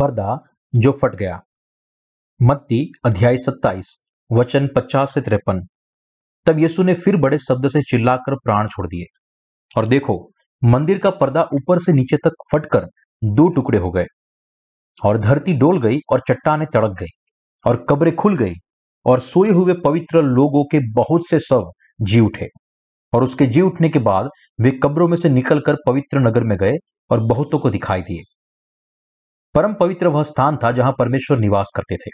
पर्दा जो फट गया। मत्ती, अध्याय 27 वचन 50 से तिरपन। तब यीशु ने फिर बड़े शब्द से चिल्लाकर प्राण छोड़ दिए। और देखो, मंदिर का पर्दा ऊपर से नीचे तक फटकर दो टुकड़े हो गए। और धरती डोल गई और चट्टाने तड़क गई, और कब्रें खुल गई, और सोए हुए पवित्र लोगों के बहुत से शव जी उठे। और उसके जी उठने के बाद वे कब्रों में से निकलकर पवित्र नगर में गए और बहुतों को दिखाई दिए। परम पवित्र वह स्थान था जहाँ परमेश्वर निवास करते थे।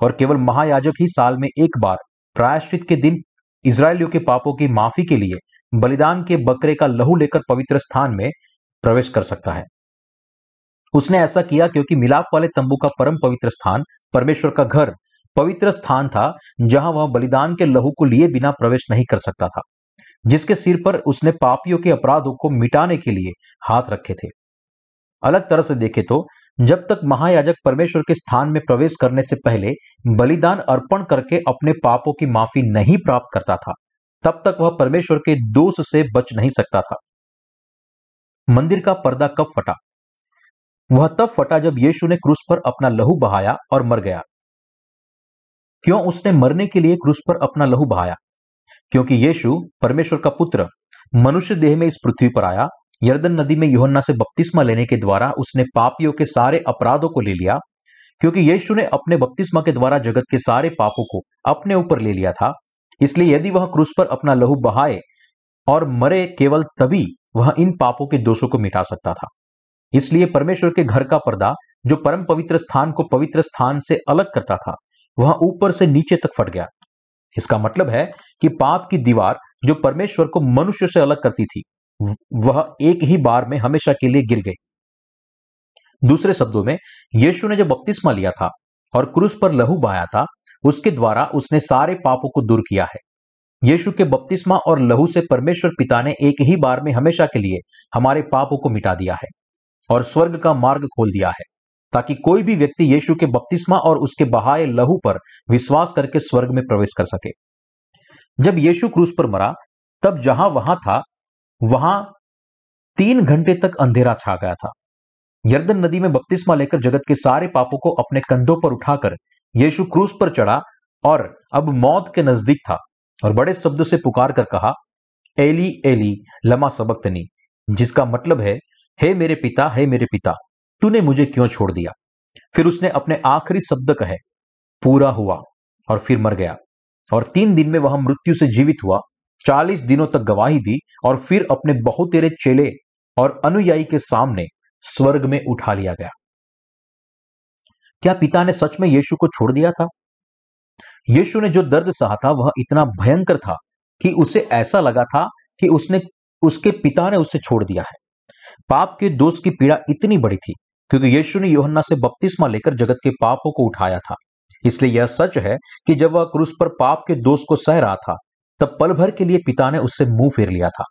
और केवल महायाजक ही साल में एक बार प्रायश्चित के दिन इसराइलियों के पापों की माफ़ी के लिए बलिदान के बकरे का लहू लेकर पवित्र स्थान में प्रवेश कर सकता है। उसने ऐसा किया क्योंकि मिलाप वाले तंबू का परम पवित्र स्थान परमेश्वर का घर पवित्र स्थान था जहाँ वह बलिदान के लहू को लिए बिना प्रवेश नहीं कर सकता था, जिसके सिर पर उसने पापियों के अपराधों को मिटाने के लिए हाथ रखे थे। अलग तरह से देखे तो जब तक महायाजक परमेश्वर के स्थान में प्रवेश करने से पहले बलिदान अर्पण करके अपने पापों की माफ़ी नहीं प्राप्त करता था, तब तक वह परमेश्वर के दोष से बच नहीं सकता था। मंदिर का पर्दा कब फटा? वह तब फटा जब यीशु ने क्रूस पर अपना लहू बहाया और मर गया। क्यों उसने मरने के लिए क्रूस पर अपना लहू बहाया? क्योंकि यीशु, परमेश्वर का पुत्र, मनुष्य देह में इस पृथ्वी पर आया यर्दन नदी में योहन्ना से बपतिस्मा लेने के द्वारा उसने पापियों के सारे अपराधों को ले लिया, क्योंकि यीशु ने अपने बपतिस्मा के द्वारा जगत के सारे पापों को अपने ऊपर ले लिया था। इसलिए यदि वह क्रूस पर अपना लहू बहाए और मरे केवल तभी वह इन पापों के दोषों को मिटा सकता था। इसलिए परमेश्वर के घर का पर्दा, जो परम पवित्र स्थान को पवित्र स्थान से अलग करता था, वह ऊपर से नीचे तक फट गया। इसका मतलब है कि पाप की दीवार, जो परमेश्वर को मनुष्य से अलग करती थी वह एक ही बार में हमेशा के लिए गिर गई। दूसरे शब्दों में, यीशु ने जब बपतिस्मा लिया था और क्रूस पर लहू बहाया था, उसके द्वारा उसने सारे पापों को दूर किया है। यीशु के बपतिस्मा और लहू से परमेश्वर पिता ने एक ही बार में हमेशा के लिए हमारे पापों को मिटा दिया है और स्वर्ग का मार्ग खोल दिया है, ताकि कोई भी व्यक्ति यीशु के बपतिस्मा और उसके बहाए लहू पर विश्वास करके स्वर्ग में प्रवेश कर सके। जब यीशु क्रूस पर मरा, तब जहाँ वहाँ था वहाँ तीन घंटे तक अंधेरा छा गया था। यर्दन नदी में बपतिस्मा लेकर जगत के सारे पापों को अपने कंधों पर उठाकर यीशु क्रूस पर चढ़ा और अब मौत के नज़दीक था और बड़े शब्द से पुकार कर कहा, एली एली, लमा सबकतनी, जिसका मतलब है, हे मेरे पिता, हे मेरे पिता, तूने मुझे क्यों छोड़ दिया? फिर उसने अपने आखिरी शब्द कहे, पूरा हुआ और फिर मर गया और तीन दिन में वह मृत्यु से जीवित हुआ चालीस दिनों तक गवाही दी और फिर अपने बहुतेरे चेले और अनुयायी के सामने स्वर्ग में उठा लिया गया। क्या पिता ने सच में यीशु को छोड़ दिया था? यीशु ने जो दर्द सहा था, वह इतना भयंकर था कि उसे ऐसा लगा था कि उसने, उसके पिता ने उसे छोड़ दिया है। पाप के दोष की पीड़ा इतनी बड़ी थी, क्योंकि यीशु ने योहन्ना से बपतिस्मा लेकर जगत के पापों को उठाया था। इसलिए यह सच है कि जब वह क्रूस पर पाप के दोष को सह रहा था तब पल भर के लिए पिता ने उससे मुँह फेर लिया था।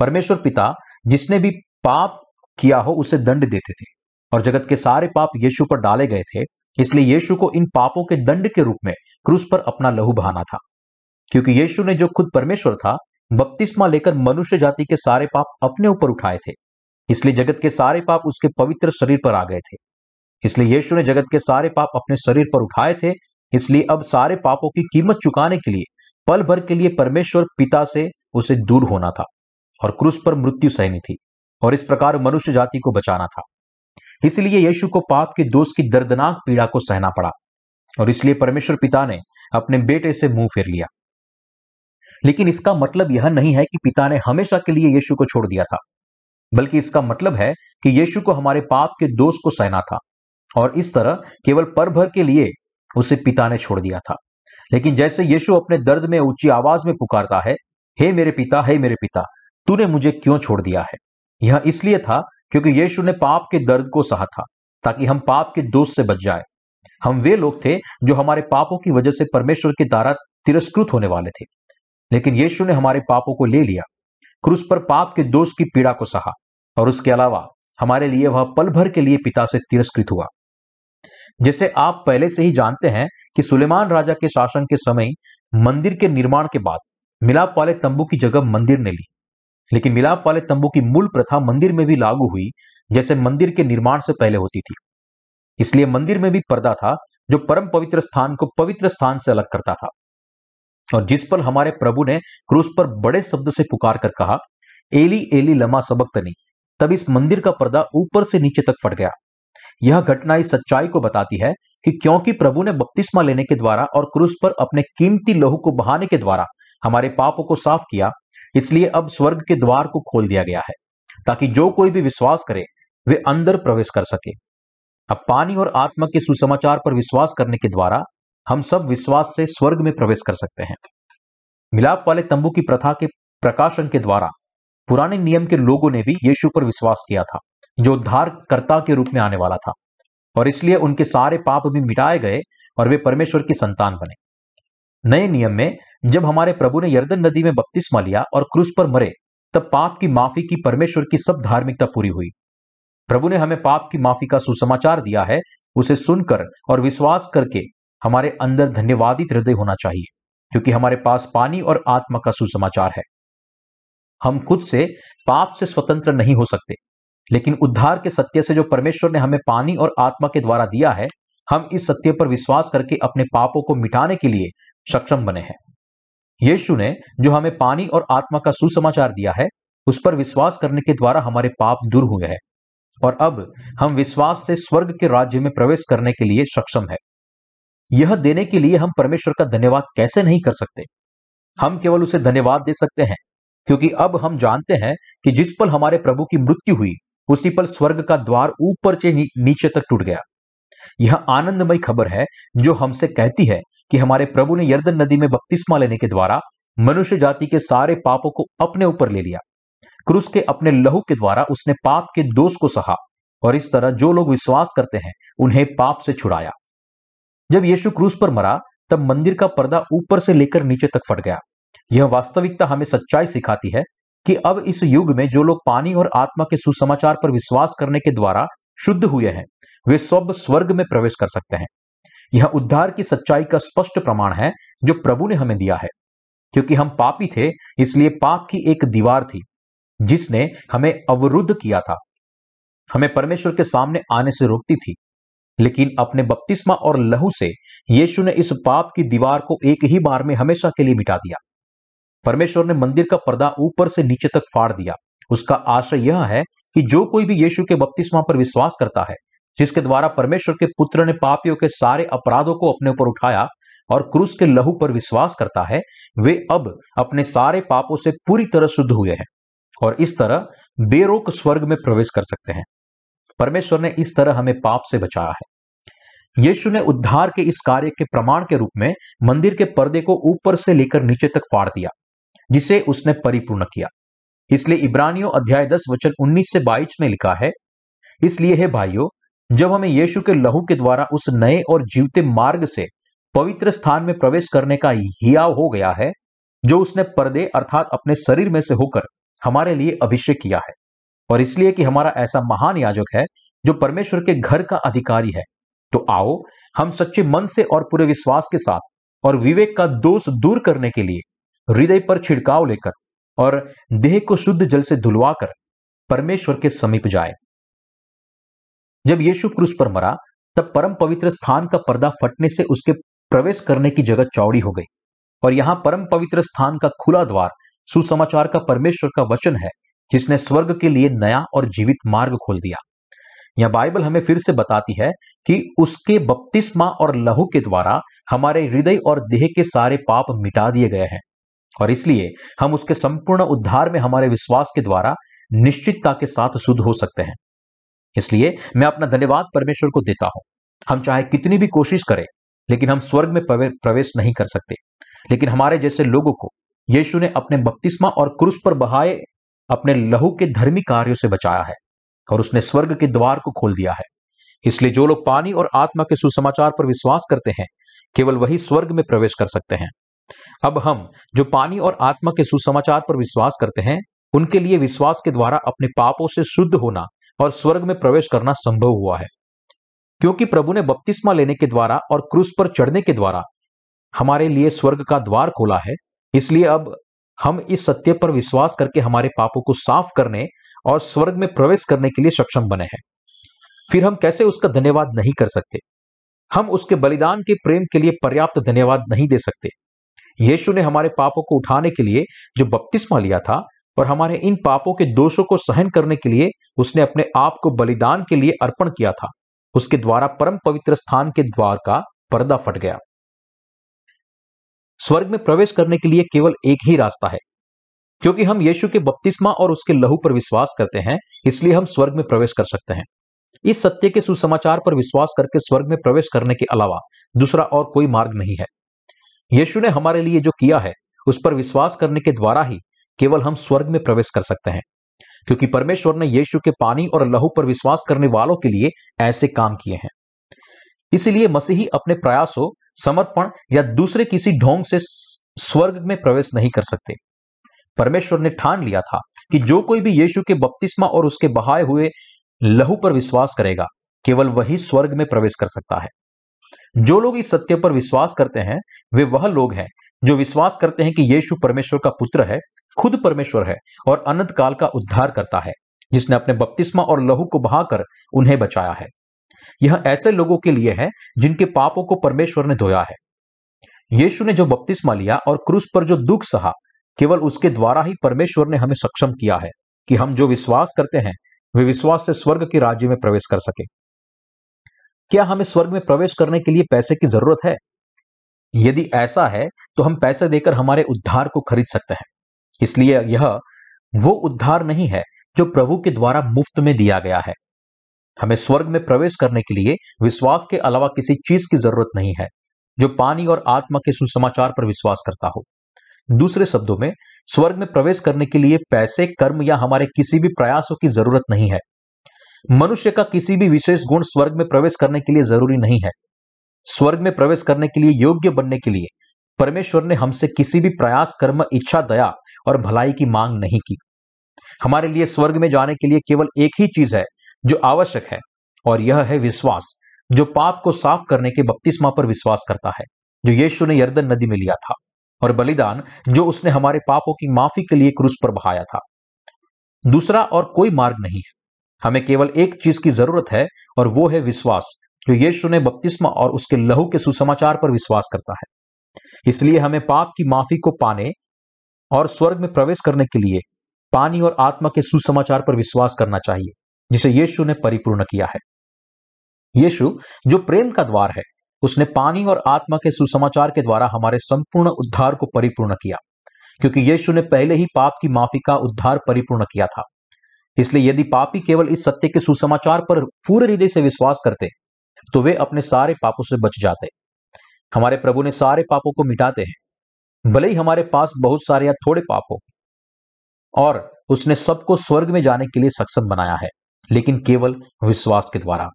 परमेश्वर पिता, जिसने भी पाप किया हो, उसे दंड देते थे और जगत के सारे पाप यीशु पर डाले गए थे, इसलिए यीशु को इन पापों के दंड के रूप में क्रूस पर अपना लहू बहाना था। क्योंकि यीशु ने जो खुद परमेश्वर था, बपतिस्मा लेकर मनुष्य जाति के सारे पाप अपने ऊपर उठाए थे। इसलिए जगत के सारे पाप उसके पवित्र शरीर पर आ गए थे। इसलिए यीशु ने जगत के सारे पाप अपने शरीर पर उठाए थे, इसलिए अब सारे पापों की कीमत चुकाने के लिए पल भर के लिए परमेश्वर पिता से उसे दूर होना था और क्रूस पर मृत्यु सहनी थी और इस प्रकार मनुष्य जाति को बचाना था। इसलिए यीशु को पाप के दोष की दर्दनाक पीड़ा को सहना पड़ा और इसलिए परमेश्वर पिता ने अपने बेटे से मुँह फेर लिया। लेकिन इसका मतलब यह नहीं है कि पिता ने हमेशा के लिए यीशु को छोड़ दिया था, बल्कि इसका मतलब है कि यीशु को हमारे पाप के दोष को सहना था और इस तरह केवल पर भर के लिए उसे पिता ने छोड़ दिया था। लेकिन जैसे यीशु अपने दर्द में ऊँची आवाज़ में पुकारता है, हे मेरे पिता, हे मेरे पिता, तूने मुझे क्यों छोड़ दिया है? यह इसलिए था क्योंकि यीशु ने पाप के दर्द को सहा था, ताकि हम पाप के दोष से बच जाए। हम वे लोग थे जो हमारे पापों की वजह से परमेश्वर के द्वारा तिरस्कृत होने वाले थे। लेकिन यीशु ने हमारे पापों को ले लिया, क्रूस पर पाप के दोष की पीड़ा को सहा, और उसके अलावा हमारे लिए वह पल भर के लिए पिता से तिरस्कृत हुआ। जैसे आप पहले से ही जानते हैं कि सुलेमान राजा के शासन के समय मंदिर के निर्माण के बाद मिलाप वाले तंबू की जगह मंदिर ने ली। लेकिन मिलाप वाले तंबू की मूल प्रथा मंदिर में भी लागू हुई, जैसे मंदिर के निर्माण से पहले होती थी। इसलिए मंदिर में भी पर्दा था, जो परम पवित्र स्थान को पवित्र स्थान से अलग करता था। और जिस पर हमारे प्रभु ने क्रूस पर बड़े शब्द से पुकार कर कहा, एली एली लमा सबकतनी तब इस मंदिर का पर्दा ऊपर से नीचे तक फट गया। यह घटना इस सच्चाई को बताती है कि क्योंकि प्रभु ने बपतिस्मा लेने के द्वारा और क्रूस पर अपने कीमती लहू को बहाने के द्वारा हमारे पापों को साफ़ किया, इसलिए अब स्वर्ग के द्वार को खोल दिया गया है, ताकि जो कोई भी विश्वास करे, वे अंदर प्रवेश कर सके। अब पानी और आत्मा के सुसमाचार पर विश्वास करने के द्वारा हम सब विश्वास से स्वर्ग में प्रवेश कर सकते हैं। मिलाप वाले तंबू की प्रथा के प्रकाशन के द्वारा, पुराने नियम के लोगों ने भी यीशु पर विश्वास किया था। जो उद्धारकर्ता के रूप में आने वाला था। और इसलिए उनके सारे पाप भी मिटाए गए और वे परमेश्वर की संतान बने। नए नियम में, जब हमारे प्रभु ने यर्दन नदी में बपतिस्मा लिया और क्रूस पर मरे, तब पाप की माफ़ी की परमेश्वर की सब धार्मिकता पूरी हुई। प्रभु ने हमें पाप की माफ़ी का सुसमाचार दिया है, उसे सुनकर और विश्वास करके हमारे अंदर धन्यवादित हृदय होना चाहिए, क्योंकि हमारे पास पानी और आत्मा का सुसमाचार है। हम खुद से पाप से स्वतंत्र नहीं हो सकते। लेकिन उद्धार के सत्य से जो परमेश्वर ने हमें पानी और आत्मा के द्वारा दिया है, हम इस सत्य पर विश्वास करके अपने पापों को मिटाने के लिए सक्षम बने हैं। यीशु ने जो हमें पानी और आत्मा का सुसमाचार दिया है, उस पर विश्वास करने के द्वारा हमारे पाप दूर हुए हैं और अब हम विश्वास से स्वर्ग के राज्य में प्रवेश करने के लिए सक्षम है। यह देने के लिए हम परमेश्वर का धन्यवाद कैसे नहीं कर सकते? हम केवल उसे धन्यवाद दे सकते हैं, क्योंकि अब हम जानते हैं कि जिस पल हमारे प्रभु की मृत्यु हुई उसी पल स्वर्ग का द्वार ऊपर से नीचे तक टूट गया। यह आनंदमय खबर है जो हमसे कहती है कि हमारे प्रभु ने यर्दन नदी में बपतिस्मा लेने के द्वारा मनुष्य जाति के सारे पापों को अपने ऊपर ले लिया। क्रूस के अपने लहू के द्वारा उसने पाप के दोष को सहा और इस तरह जो लोग विश्वास करते हैं, उन्हें पाप से छुड़ाया। जब यीशु क्रूस पर मरा, तब मंदिर का पर्दा ऊपर से लेकर नीचे तक फट गया। यह वास्तविकता हमें सच्चाई सिखाती है कि अब इस युग में जो लोग पानी और आत्मा के सुसमाचार पर विश्वास करने के द्वारा शुद्ध हुए हैं, वे सब स्वर्ग में प्रवेश कर सकते हैं। यह उद्धार की सच्चाई का स्पष्ट प्रमाण है जो प्रभु ने हमें दिया है। क्योंकि हम पापी थे, इसलिए पाप की एक दीवार थी, जिसने हमें अवरुद्ध किया था। हमें परमेश्वर के सामने आने से रोकती थी, लेकिन अपने बपतिस्मा और लहू से यीशु ने इस पाप की दीवार को एक ही बार में हमेशा के लिए मिटा दिया। परमेश्वर ने मंदिर का पर्दा ऊपर से नीचे तक फाड़ दिया। उसका आशय यह है कि जो कोई भी यीशु के बपतिस्मा पर विश्वास करता है, जिसके द्वारा परमेश्वर के पुत्र ने पापियों के सारे अपराधों को अपने ऊपर उठाया और क्रूस के लहू पर विश्वास करता है, वे अब अपने सारे पापों से पूरी तरह शुद्ध हुए हैं और इस तरह बेरोक स्वर्ग में प्रवेश कर सकते हैं। परमेश्वर ने इस तरह हमें पाप से बचाया है। यीशु ने उद्धार के इस कार्य के प्रमाण के रूप में मंदिर के पर्दे को ऊपर से लेकर नीचे तक फाड़ दिया। जिसे उसने परिपूर्ण किया। इसलिए इब्रानियों अध्याय दस वचन उन्नीस से बाईस में लिखा है, इसलिए हे भाइयों, जब हमें यीशु के लहू के द्वारा उस नए और जीवते मार्ग से पवित्र स्थान में प्रवेश करने का हियाव हो गया है, जो उसने पर्दे अर्थात अपने शरीर में से होकर हमारे लिए अभिषेक किया है, और इसलिए कि हमारा ऐसा महान याजक है जो परमेश्वर के घर का अधिकारी है तो आओ हम सच्चे मन से और पूरे विश्वास के साथ और विवेक का दोष दूर करने के लिए हृदय पर छिड़काव लेकर और देह को शुद्ध जल से धुलवाकर परमेश्वर के समीप जाए। जब यीशु क्रूस पर मरा, तब परम पवित्र स्थान का पर्दा फटने से उसके प्रवेश करने की जगह चौड़ी हो गई और यहाँ परम पवित्र स्थान का खुला द्वार सुसमाचार का परमेश्वर का वचन है, जिसने स्वर्ग के लिए नया और जीवित मार्ग खोल दिया। यह बाइबल हमें फिर से बताती है कि उसके बपतिस्मा और लहू के द्वारा हमारे हृदय और देह के सारे पाप मिटा दिए गए हैं। और इसलिए हम उसके संपूर्ण उद्धार में हमारे विश्वास के द्वारा निश्चितता के साथ शुद्ध हो सकते हैं। इसलिए मैं अपना धन्यवाद परमेश्वर को देता हूँ। हम चाहे कितनी भी कोशिश करें, लेकिन हम स्वर्ग में प्रवेश नहीं कर सकते। लेकिन हमारे जैसे लोगों को यीशु ने अपने बपतिस्मा और क्रूस पर बहाए अपने लहू के धर्मी कार्यों से बचाया है और उसने स्वर्ग के द्वार को खोल दिया है। इसलिए जो लोग पानी और आत्मा के सुसमाचार पर विश्वास करते हैं, केवल वही स्वर्ग में प्रवेश कर सकते हैं। अब हम, जो पानी और आत्मा के सुसमाचार पर विश्वास करते हैं, उनके लिए विश्वास के द्वारा अपने पापों से शुद्ध होना और स्वर्ग में प्रवेश करना संभव हुआ है। क्योंकि प्रभु ने बपतिस्मा लेने के द्वारा और क्रूस पर चढ़ने के द्वारा हमारे लिए स्वर्ग का द्वार खोला है, इसलिए अब हम इस सत्य पर विश्वास करके हमारे पापों को साफ़ करने और स्वर्ग में प्रवेश करने के लिए सक्षम बने हैं। फिर हम कैसे उसका धन्यवाद नहीं कर सकते? हम उसके बलिदान के प्रेम के लिए पर्याप्त धन्यवाद नहीं दे सकते। यीशु ने हमारे पापों को उठाने के लिए जो बपतिस्मा लिया था और हमारे इन पापों के दोषों को सहन करने के लिए उसने अपने आप को बलिदान के लिए अर्पण किया था। उसके द्वारा परम पवित्र स्थान के द्वार का पर्दा फट गया। स्वर्ग में प्रवेश करने के लिए केवल एक ही रास्ता है। क्योंकि हम यीशु के बपतिस्मा और उसके लहू पर विश्वास करते हैं, इसलिए हम स्वर्ग में प्रवेश कर सकते हैं। इस सत्य के सुसमाचार पर विश्वास करके स्वर्ग में प्रवेश करने के अलावा दूसरा और कोई मार्ग नहीं है। यीशु ने हमारे लिए जो किया है, उस पर विश्वास करने के द्वारा ही केवल हम स्वर्ग में प्रवेश कर सकते हैं। क्योंकि परमेश्वर ने यीशु के पानी और लहू पर विश्वास करने वालों के लिए ऐसे काम किए हैं। इसलिए मसीही अपने प्रयासों, समर्पण या दूसरे किसी ढोंग से स्वर्ग में प्रवेश नहीं कर सकते। परमेश्वर ने ठान लिया था कि जो कोई भी यीशु के बपतिस्मा और उसके बहाए हुए लहू पर विश्वास करेगा, केवल वही स्वर्ग में प्रवेश कर सकता है। जो लोग इस सत्य पर विश्वास करते हैं, वे वह लोग हैं जो विश्वास करते हैं कि यीशु परमेश्वर का पुत्र है, खुद परमेश्वर है और अनंत काल का उद्धार करता है, जिसने अपने बपतिस्मा और लहू को बहाकर उन्हें बचाया है। यह ऐसे लोगों के लिए है, जिनके पापों को परमेश्वर ने धोया है। यीशु ने जो बपतिस्मा लिया और क्रूस पर जो दुख सहा, केवल उसके द्वारा ही परमेश्वर ने हमें सक्षम किया है कि हम जो विश्वास करते हैं, वे विश्वास से स्वर्ग के राज्य में प्रवेश कर सके। क्या हमें स्वर्ग में प्रवेश करने के लिए पैसे की ज़रूरत है? यदि ऐसा है तो हम पैसे देकर हमारे उद्धार को खरीद सकते हैं। इसलिए यह वो उद्धार नहीं है, जो प्रभु के द्वारा मुफ़्त में दिया गया है। हमें स्वर्ग में प्रवेश करने के लिए विश्वास के अलावा किसी चीज़ की ज़रूरत नहीं है, जो पानी और आत्मा के सुसमाचार पर विश्वास करता हो। दूसरे शब्दों में, स्वर्ग में प्रवेश करने के लिए पैसे, कर्म या हमारे किसी भी प्रयासों की ज़रूरत नहीं है। मनुष्य का किसी भी विशेष गुण स्वर्ग में प्रवेश करने के लिए ज़रूरी नहीं है। स्वर्ग में प्रवेश करने के लिए योग्य बनने के लिए परमेश्वर ने हमसे किसी भी प्रयास, कर्म, इच्छा, दया और भलाई की मांग नहीं की। हमारे लिए स्वर्ग में जाने के लिए केवल एक ही चीज़ है जो आवश्यक है, और यह है विश्वास, जो पाप को साफ़ करने के बपतिस्मा पर विश्वास करता है, जो यीशु ने यर्दन नदी में लिया था और बलिदान जो उसने हमारे पापों की माफ़ी के लिए क्रूस पर बहाया था। दूसरा और कोई मार्ग नहीं है। हमें केवल एक चीज़ की ज़रूरत है और वो है विश्वास, जो यीशु ने बपतिस्मा और उसके लहू के सुसमाचार पर विश्वास करता है। इसलिए हमें पाप की माफ़ी को पाने और स्वर्ग में प्रवेश करने के लिए पानी और आत्मा के सुसमाचार पर विश्वास करना चाहिए, जिसे यीशु ने परिपूर्ण किया है। यीशु, जो प्रेम का द्वार है, उसने पानी और आत्मा के सुसमाचार के द्वारा हमारे संपूर्ण उद्धार को परिपूर्ण किया, क्योंकि यीशु ने पहले ही पाप की माफ़ी का उद्धार परिपूर्ण किया था। इसलिए यदि पापी केवल इस सत्य के सुसमाचार पर पूरे हृदय से विश्वास करते तो वे अपने सारे पापों से बच जाते। हमारे प्रभु ने सारे पापों को मिटाते हैं। भले ही हमारे पास बहुत सारे या थोड़े पाप हो, और उसने सबको स्वर्ग में जाने के लिए सक्षम बनाया है, लेकिन केवल विश्वास के द्वारा।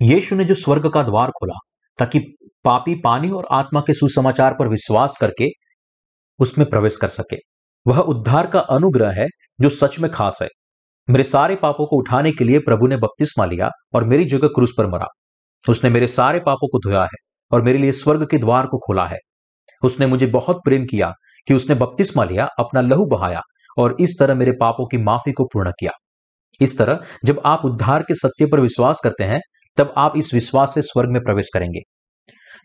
यीशु ने जो स्वर्ग का द्वार खोला, ताकि पापी पानी और आत्मा के सुसमाचार पर विश्वास करके उसमें प्रवेश कर सके। वह उद्धार का अनुग्रह है जो सच में खास है। मेरे सारे पापों को उठाने के लिए प्रभु ने बपतिस्मा लिया और मेरी जगह क्रूस पर मरा। उसने मेरे सारे पापों को धोया है और मेरे लिए स्वर्ग के द्वार को खोला है। उसने मुझे बहुत प्रेम किया कि उसने बपतिस्मा लिया, अपना लहू बहाया और इस तरह मेरे पापों की माफ़ी को पूर्ण किया। इस तरह जब आप उद्धार के सत्य पर विश्वास करते हैं, तब आप इस विश्वास से स्वर्ग में प्रवेश करेंगे।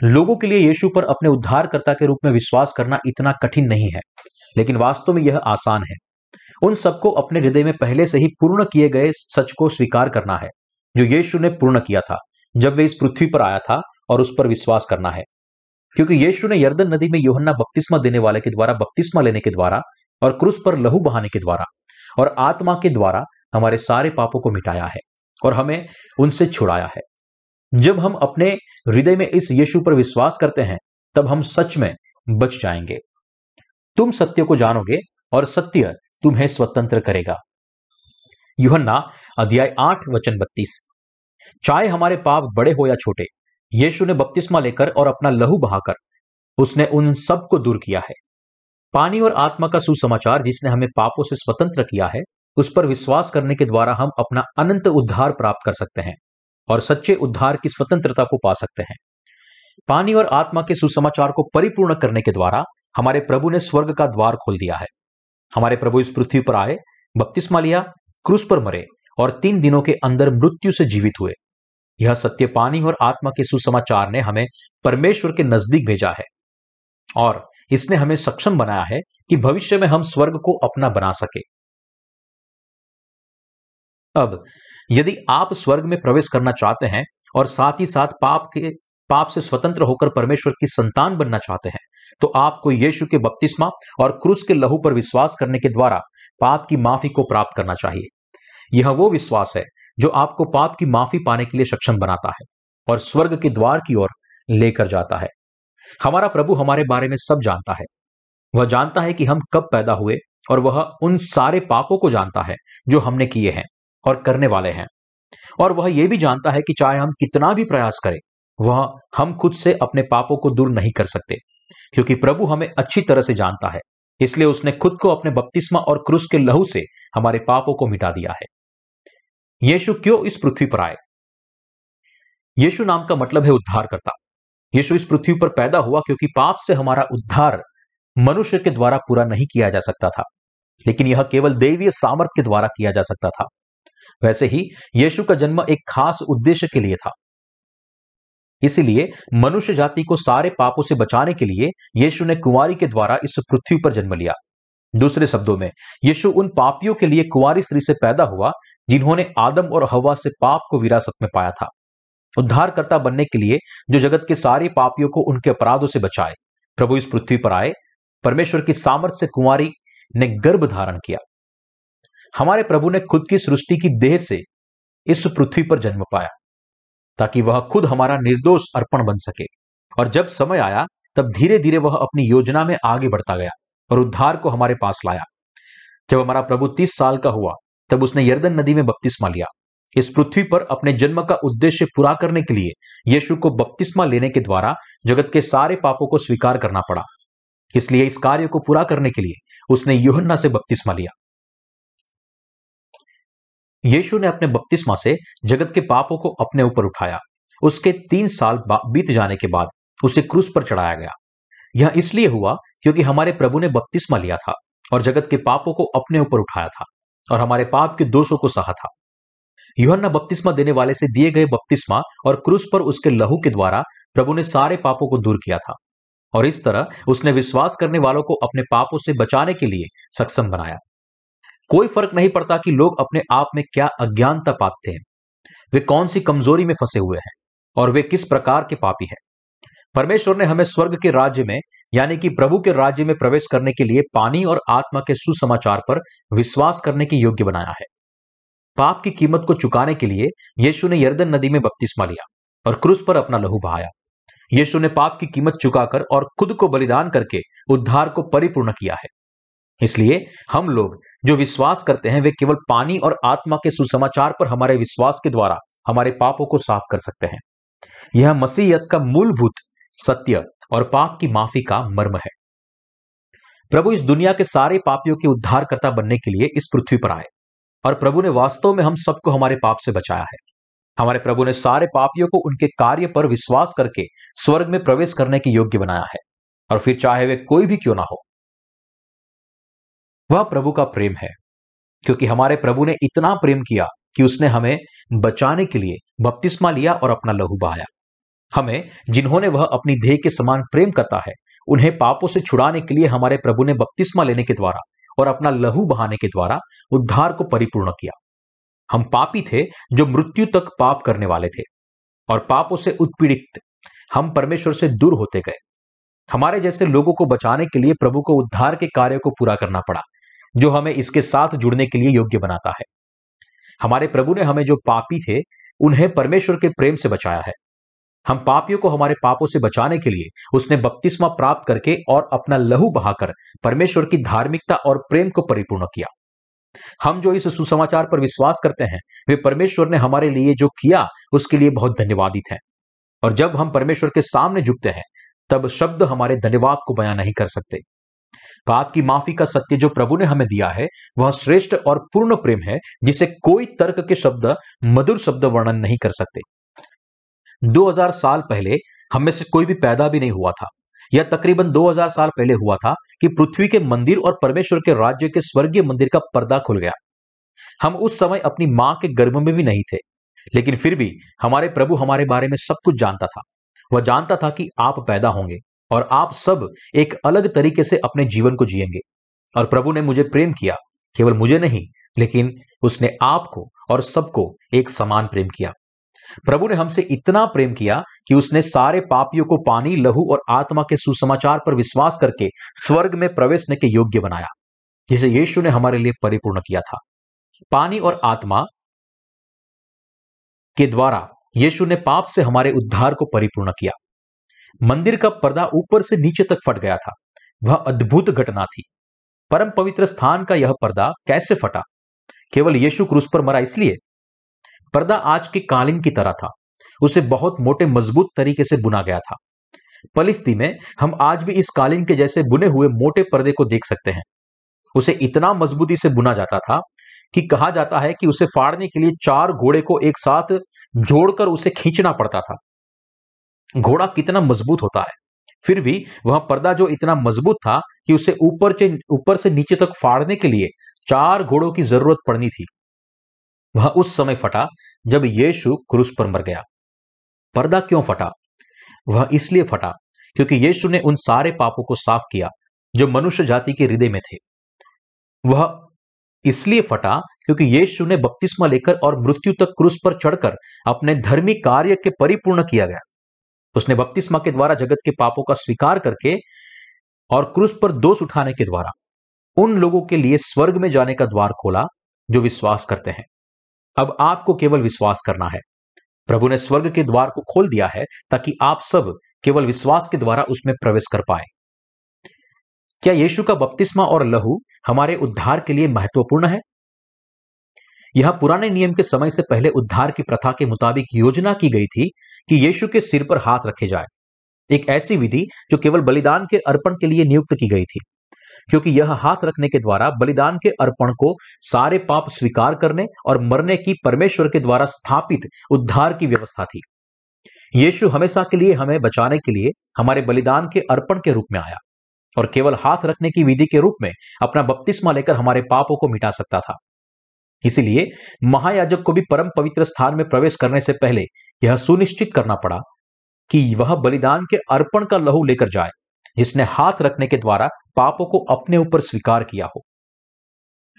लोगों के लिए यीशु पर अपने उद्धारकर्ता के रूप में विश्वास करना इतना कठिन नहीं है, लेकिन वास्तव में यह आसान है। उन सबको अपने हृदय में पहले से ही पूर्ण किए गए सच को स्वीकार करना है, जो यीशु ने पूर्ण किया था, जब वे इस पृथ्वी पर आया था और उस पर विश्वास करना है। क्योंकि यीशु ने यर्दन नदी में योहन्ना बपतिस्मा देने वाले के द्वारा, बपतिस्मा लेने के द्वारा और क्रूस पर लहू बहाने के द्वारा और आत्मा के द्वारा हमारे सारे पापों को मिटाया है और हमें उनसे छुड़ाया है। जब हम अपने हृदय में इस यीशु पर विश्वास करते हैं, तब हम सच में बच जाएँगे। तुम सत्य को जानोगे और सत्य तुम्हें स्वतंत्र करेगा। युहन्ना अध्याय आठ, वचन बत्तीस। चाहे हमारे पाप बड़े हो या छोटे, यीशु ने बपतिस्मा लेकर और अपना लहू बहाकर उसने उन सबको दूर किया है। पानी और आत्मा का सुसमाचार जिसने हमें पापों से स्वतंत्र किया है, उस पर विश्वास करने के द्वारा हम अपना अनंत उद्धार प्राप्त कर सकते हैं और सच्चे उद्धार की स्वतंत्रता को पा सकते हैं। पानी और आत्मा के सुसमाचार को परिपूर्ण करने के द्वारा हमारे प्रभु ने स्वर्ग का द्वार खोल दिया है। हमारे प्रभु इस पृथ्वी पर आए, बपतिस्मा लिया, क्रूस पर मरे और तीन दिनों के अंदर मृत्यु से जीवित हुए। यह सत्य पानी और आत्मा के सुसमाचार ने हमें परमेश्वर के नज़दीक भेजा है और इसने हमें सक्षम बनाया है कि भविष्य में हम स्वर्ग को अपना बना सके। अब, यदि आप स्वर्ग में प्रवेश करना चाहते हैं और साथ ही साथ पाप के, पाप से स्वतंत्र होकर परमेश्वर की संतान बनना चाहते हैं तो आपको यीशु के बपतिस्मा और क्रूस के लहू पर विश्वास करने के द्वारा पाप की माफ़ी को प्राप्त करना चाहिए। यह वो विश्वास है जो आपको पाप की माफ़ी पाने के लिए सक्षम बनाता है और स्वर्ग के द्वार की ओर लेकर जाता है। हमारा प्रभु हमारे बारे में सब जानता है। वह जानता है कि हम कब पैदा हुए और वह उन सारे पापों को जानता है जो हमने किए हैं और करने वाले हैं। और वह यह भी जानता है कि चाहे हम कितना भी प्रयास करें, वह हम खुद से अपने पापों को दूर नहीं कर सकते। क्योंकि प्रभु हमें अच्छी तरह से जानता है। इसलिए उसने खुद को अपने बपतिस्मा और क्रूस के लहू से हमारे पापों को मिटा दिया है। यीशु क्यों इस पृथ्वी पर आए? यीशु नाम का मतलब है उद्धार करता यीशु इस पृथ्वी पर पैदा हुआ क्योंकि पाप से हमारा उद्धार मनुष्य के द्वारा पूरा नहीं किया जा सकता था। लेकिन यह केवल देवीय सामर्थ्य के द्वारा किया जा सकता था। वैसे ही यीशु का जन्म एक खास उद्देश्य के लिए था। इसीलिए मनुष्य जाति को सारे पापों से बचाने के लिए यीशु ने कुंवारी के द्वारा इस पृथ्वी पर जन्म लिया। दूसरे शब्दों में, यीशु उन पापियों के लिए कुंवारी स्त्री से पैदा हुआ, जिन्होंने आदम और हवा से पाप को विरासत में पाया था। उद्धारकर्ता बनने के लिए जो जगत के सारे पापियों को उनके अपराधों से बचाए, प्रभु इस पृथ्वी पर आए, परमेश्वर की सामर्थ्य से कुंवारी ने गर्भ धारण किया। हमारे प्रभु ने खुद की सृष्टि की देह से इस पृथ्वी पर जन्म पाया। ताकि वह खुद हमारा निर्दोष अर्पण बन सके। और जब समय आया, तब धीरे धीरे वह अपनी योजना में आगे बढ़ता गया और उद्धार को हमारे पास लाया। जब हमारा प्रभु तीस साल का हुआ, तब उसने यर्दन नदी में बपतिस्मा लिया। इस पृथ्वी पर अपने जन्म का उद्देश्य पूरा करने के लिए यीशु को बपतिस्मा लेने के द्वारा जगत के सारे पापों को स्वीकार करना पड़ा। इसलिए इस कार्य को पूरा करने के लिए उसने युहन्ना से बपतिस्मा लिया। यीशु ने अपने बपतिस्मा से जगत के पापों को अपने ऊपर उठाया। उसके तीन साल बीत जाने के बाद उसे क्रूस पर चढ़ाया गया। यह इसलिए हुआ क्योंकि हमारे प्रभु ने बपतिस्मा लिया था और जगत के पापों को अपने ऊपर उठाया था और हमारे पाप के दोषों को सहा था। युहन्ना बपतिस्मा देने वाले से दिए गए बपतिस्मा और क्रूस पर उसके लहू के द्वारा प्रभु ने सारे पापों को दूर किया था और इस तरह उसने विश्वास करने वालों को अपने पापों से बचाने के लिए सक्षम बनाया। कोई फ़र्क नहीं पड़ता कि लोग अपने आप में क्या अज्ञानता पाते हैं। वे कौन सी कमज़ोरी में फंसे हुए हैं और वे किस प्रकार के पापी हैं। परमेश्वर ने हमें स्वर्ग के राज्य में, यानी कि प्रभु के राज्य में प्रवेश करने के लिए पानी और आत्मा के सुसमाचार पर विश्वास करने के योग्य बनाया है। पाप की कीमत को चुकाने के लिए यीशु ने यर्दन नदी में बपतिस्मा लिया और क्रूस पर अपना लहू बहाया। यीशु ने पाप की कीमत चुकाकर और खुद को बलिदान करके उद्धार को परिपूर्ण किया है। इसलिए हम लोग जो विश्वास करते हैं, वे केवल पानी और आत्मा के सुसमाचार पर हमारे विश्वास के द्वारा हमारे पापों को साफ़ कर सकते हैं। यह मसीहत का मूलभूत सत्य और पाप की माफ़ी का मर्म है। प्रभु इस दुनिया के सारे पापियों के उद्धारकर्ता बनने के लिए इस पृथ्वी पर आए और प्रभु ने वास्तव में हम सबको हमारे पाप से बचाया है। हमारे प्रभु ने सारे पापियों को उनके कार्य पर विश्वास करके स्वर्ग में प्रवेश करने के योग्य बनाया है और फिर चाहे वे कोई भी क्यों ना हो वह प्रभु का प्रेम है, क्योंकि हमारे प्रभु ने इतना प्रेम किया कि उसने हमें बचाने के लिए बपतिस्मा लिया और अपना लहू बहाया। हमें, जिन्होंने वह अपनी देह के समान प्रेम करता है, उन्हें पापों से छुड़ाने के लिए हमारे प्रभु ने बपतिस्मा लेने के द्वारा और अपना लहू बहाने के द्वारा उद्धार को परिपूर्ण किया। हम पापी थे जो मृत्यु तक पाप करने वाले थे और पापों से उत्पीड़ित हम परमेश्वर से दूर होते गए। हमारे जैसे लोगों को बचाने के लिए प्रभु को उद्धार के कार्य को पूरा करना पड़ा। जो हमें इसके साथ जुड़ने के लिए योग्य बनाता है। हमारे प्रभु ने हमें जो पापी थे, उन्हें परमेश्वर के प्रेम से बचाया है। हम पापियों को हमारे पापों से बचाने के लिए उसने बपतिस्मा प्राप्त करके और अपना लहू बहाकर परमेश्वर की धार्मिकता और प्रेम को परिपूर्ण किया। हम जो इस सुसमाचार पर विश्वास करते हैं, वे परमेश्वर ने हमारे लिए जो किया, उसके लिए बहुत धन्यवादित हैं। और जब हम परमेश्वर के सामने झुकते हैं, तब शब्द हमारे धन्यवाद को बयां नहीं कर सकते। पाप की माफ़ी का सत्य जो प्रभु ने हमें दिया है, वह श्रेष्ठ और पूर्ण प्रेम है, जिसे कोई तर्क के शब्द, मधुर शब्द वर्णन नहीं कर सकते। 2000 साल पहले हम में से कोई भी पैदा भी नहीं हुआ था। यह तकरीबन 2000 साल पहले हुआ था कि पृथ्वी के मंदिर और परमेश्वर के राज्य के स्वर्गीय मंदिर का पर्दा खुल गया। हम उस समय अपनी माँ के गर्भ में भी नहीं थे, लेकिन फिर भी हमारे प्रभु हमारे बारे में सब कुछ जानता था। वह जानता था कि आप पैदा होंगे। और आप सब एक अलग तरीके से अपने जीवन को जिएँगे। और प्रभु ने मुझे प्रेम किया, केवल मुझे नहीं, लेकिन उसने आपको और सबको एक समान प्रेम किया। प्रभु ने हमसे इतना प्रेम किया कि उसने सारे पापियों को पानी, लहू और आत्मा के सुसमाचार पर विश्वास करके स्वर्ग में प्रवेश के योग्य बनाया, जिसे यीशु ने हमारे लिए परिपूर्ण किया था। पानी और आत्मा के द्वारा यीशु ने पाप से हमारे उद्धार को परिपूर्ण किया। मंदिर का पर्दा ऊपर से नीचे तक फट गया था। वह अद्भुत घटना थी। परम पवित्र स्थान का यह पर्दा कैसे फटा? केवल यीशु क्रूस पर मरा इसलिए? पर्दा आज के कालीन की तरह था। उसे बहुत मोटे मज़बूत तरीके से बुना गया था। पलिस्ती में हम आज भी इस कालीन के जैसे बुने हुए मोटे पर्दे को देख सकते हैं। उसे इतना मजबूती से बुना जाता था कि कहा जाता है कि उसे फाड़ने के लिए चार घोड़े को एक साथ जोड़कर उसे खींचना पड़ता था। घोड़ा कितना मज़बूत होता है। फिर भी वह पर्दा जो इतना मज़बूत था कि उसे ऊपर से ऊपर से नीचे तक फाड़ने के लिए चार घोड़ों की ज़रूरत पड़नी थी। वह उस समय फटा जब यीशु क्रूस पर मर गया। पर्दा क्यों फटा? वह इसलिए फटा क्योंकि यीशु ने उन सारे पापों को साफ़ किया जो मनुष्य जाति के हृदय में थे। वह इसलिए फटा क्योंकि यीशु ने बपतिस्मा लेकर और मृत्यु तक क्रूस पर चढ़कर अपने धर्मी कार्य के परिपूर्ण किया गया। उसने बपतिस्मा के द्वारा जगत के पापों का स्वीकार करके और क्रूस पर दोष उठाने के द्वारा उन लोगों के लिए स्वर्ग में जाने का द्वार खोला जो विश्वास करते हैं। अब आपको केवल विश्वास करना है। प्रभु ने स्वर्ग के द्वार को खोल दिया है ताकि आप सब केवल विश्वास के द्वारा उसमें प्रवेश कर पाए। क्या यीशु का बपतिस्मा और लहू हमारे उद्धार के लिए महत्वपूर्ण है? यह पुराने नियम के समय से पहले उद्धार की प्रथा के मुताबिक योजना की गई थी कि यीशु के सिर पर हाथ रखे जाए। एक ऐसी विधि जो केवल बलिदान के अर्पण के लिए नियुक्त की गई थी, क्योंकि यह हाथ रखने के द्वारा बलिदान के अर्पण को सारे पाप स्वीकार करने और मरने की परमेश्वर के द्वारा स्थापित उद्धार की व्यवस्था थी। यीशु हमेशा के लिए हमें बचाने के लिए हमारे बलिदान के अर्पण के रूप में आया और केवल हाथ रखने की विधि के रूप में अपना बपतिस्मा लेकर हमारे पापों को मिटा सकता था। इसीलिए महायाजक को भी परम पवित्र स्थान में प्रवेश करने से पहले यह सुनिश्चित करना पड़ा कि वह बलिदान के अर्पण का लहू लेकर जाए, जिसने हाथ रखने के द्वारा पापों को अपने ऊपर स्वीकार किया हो।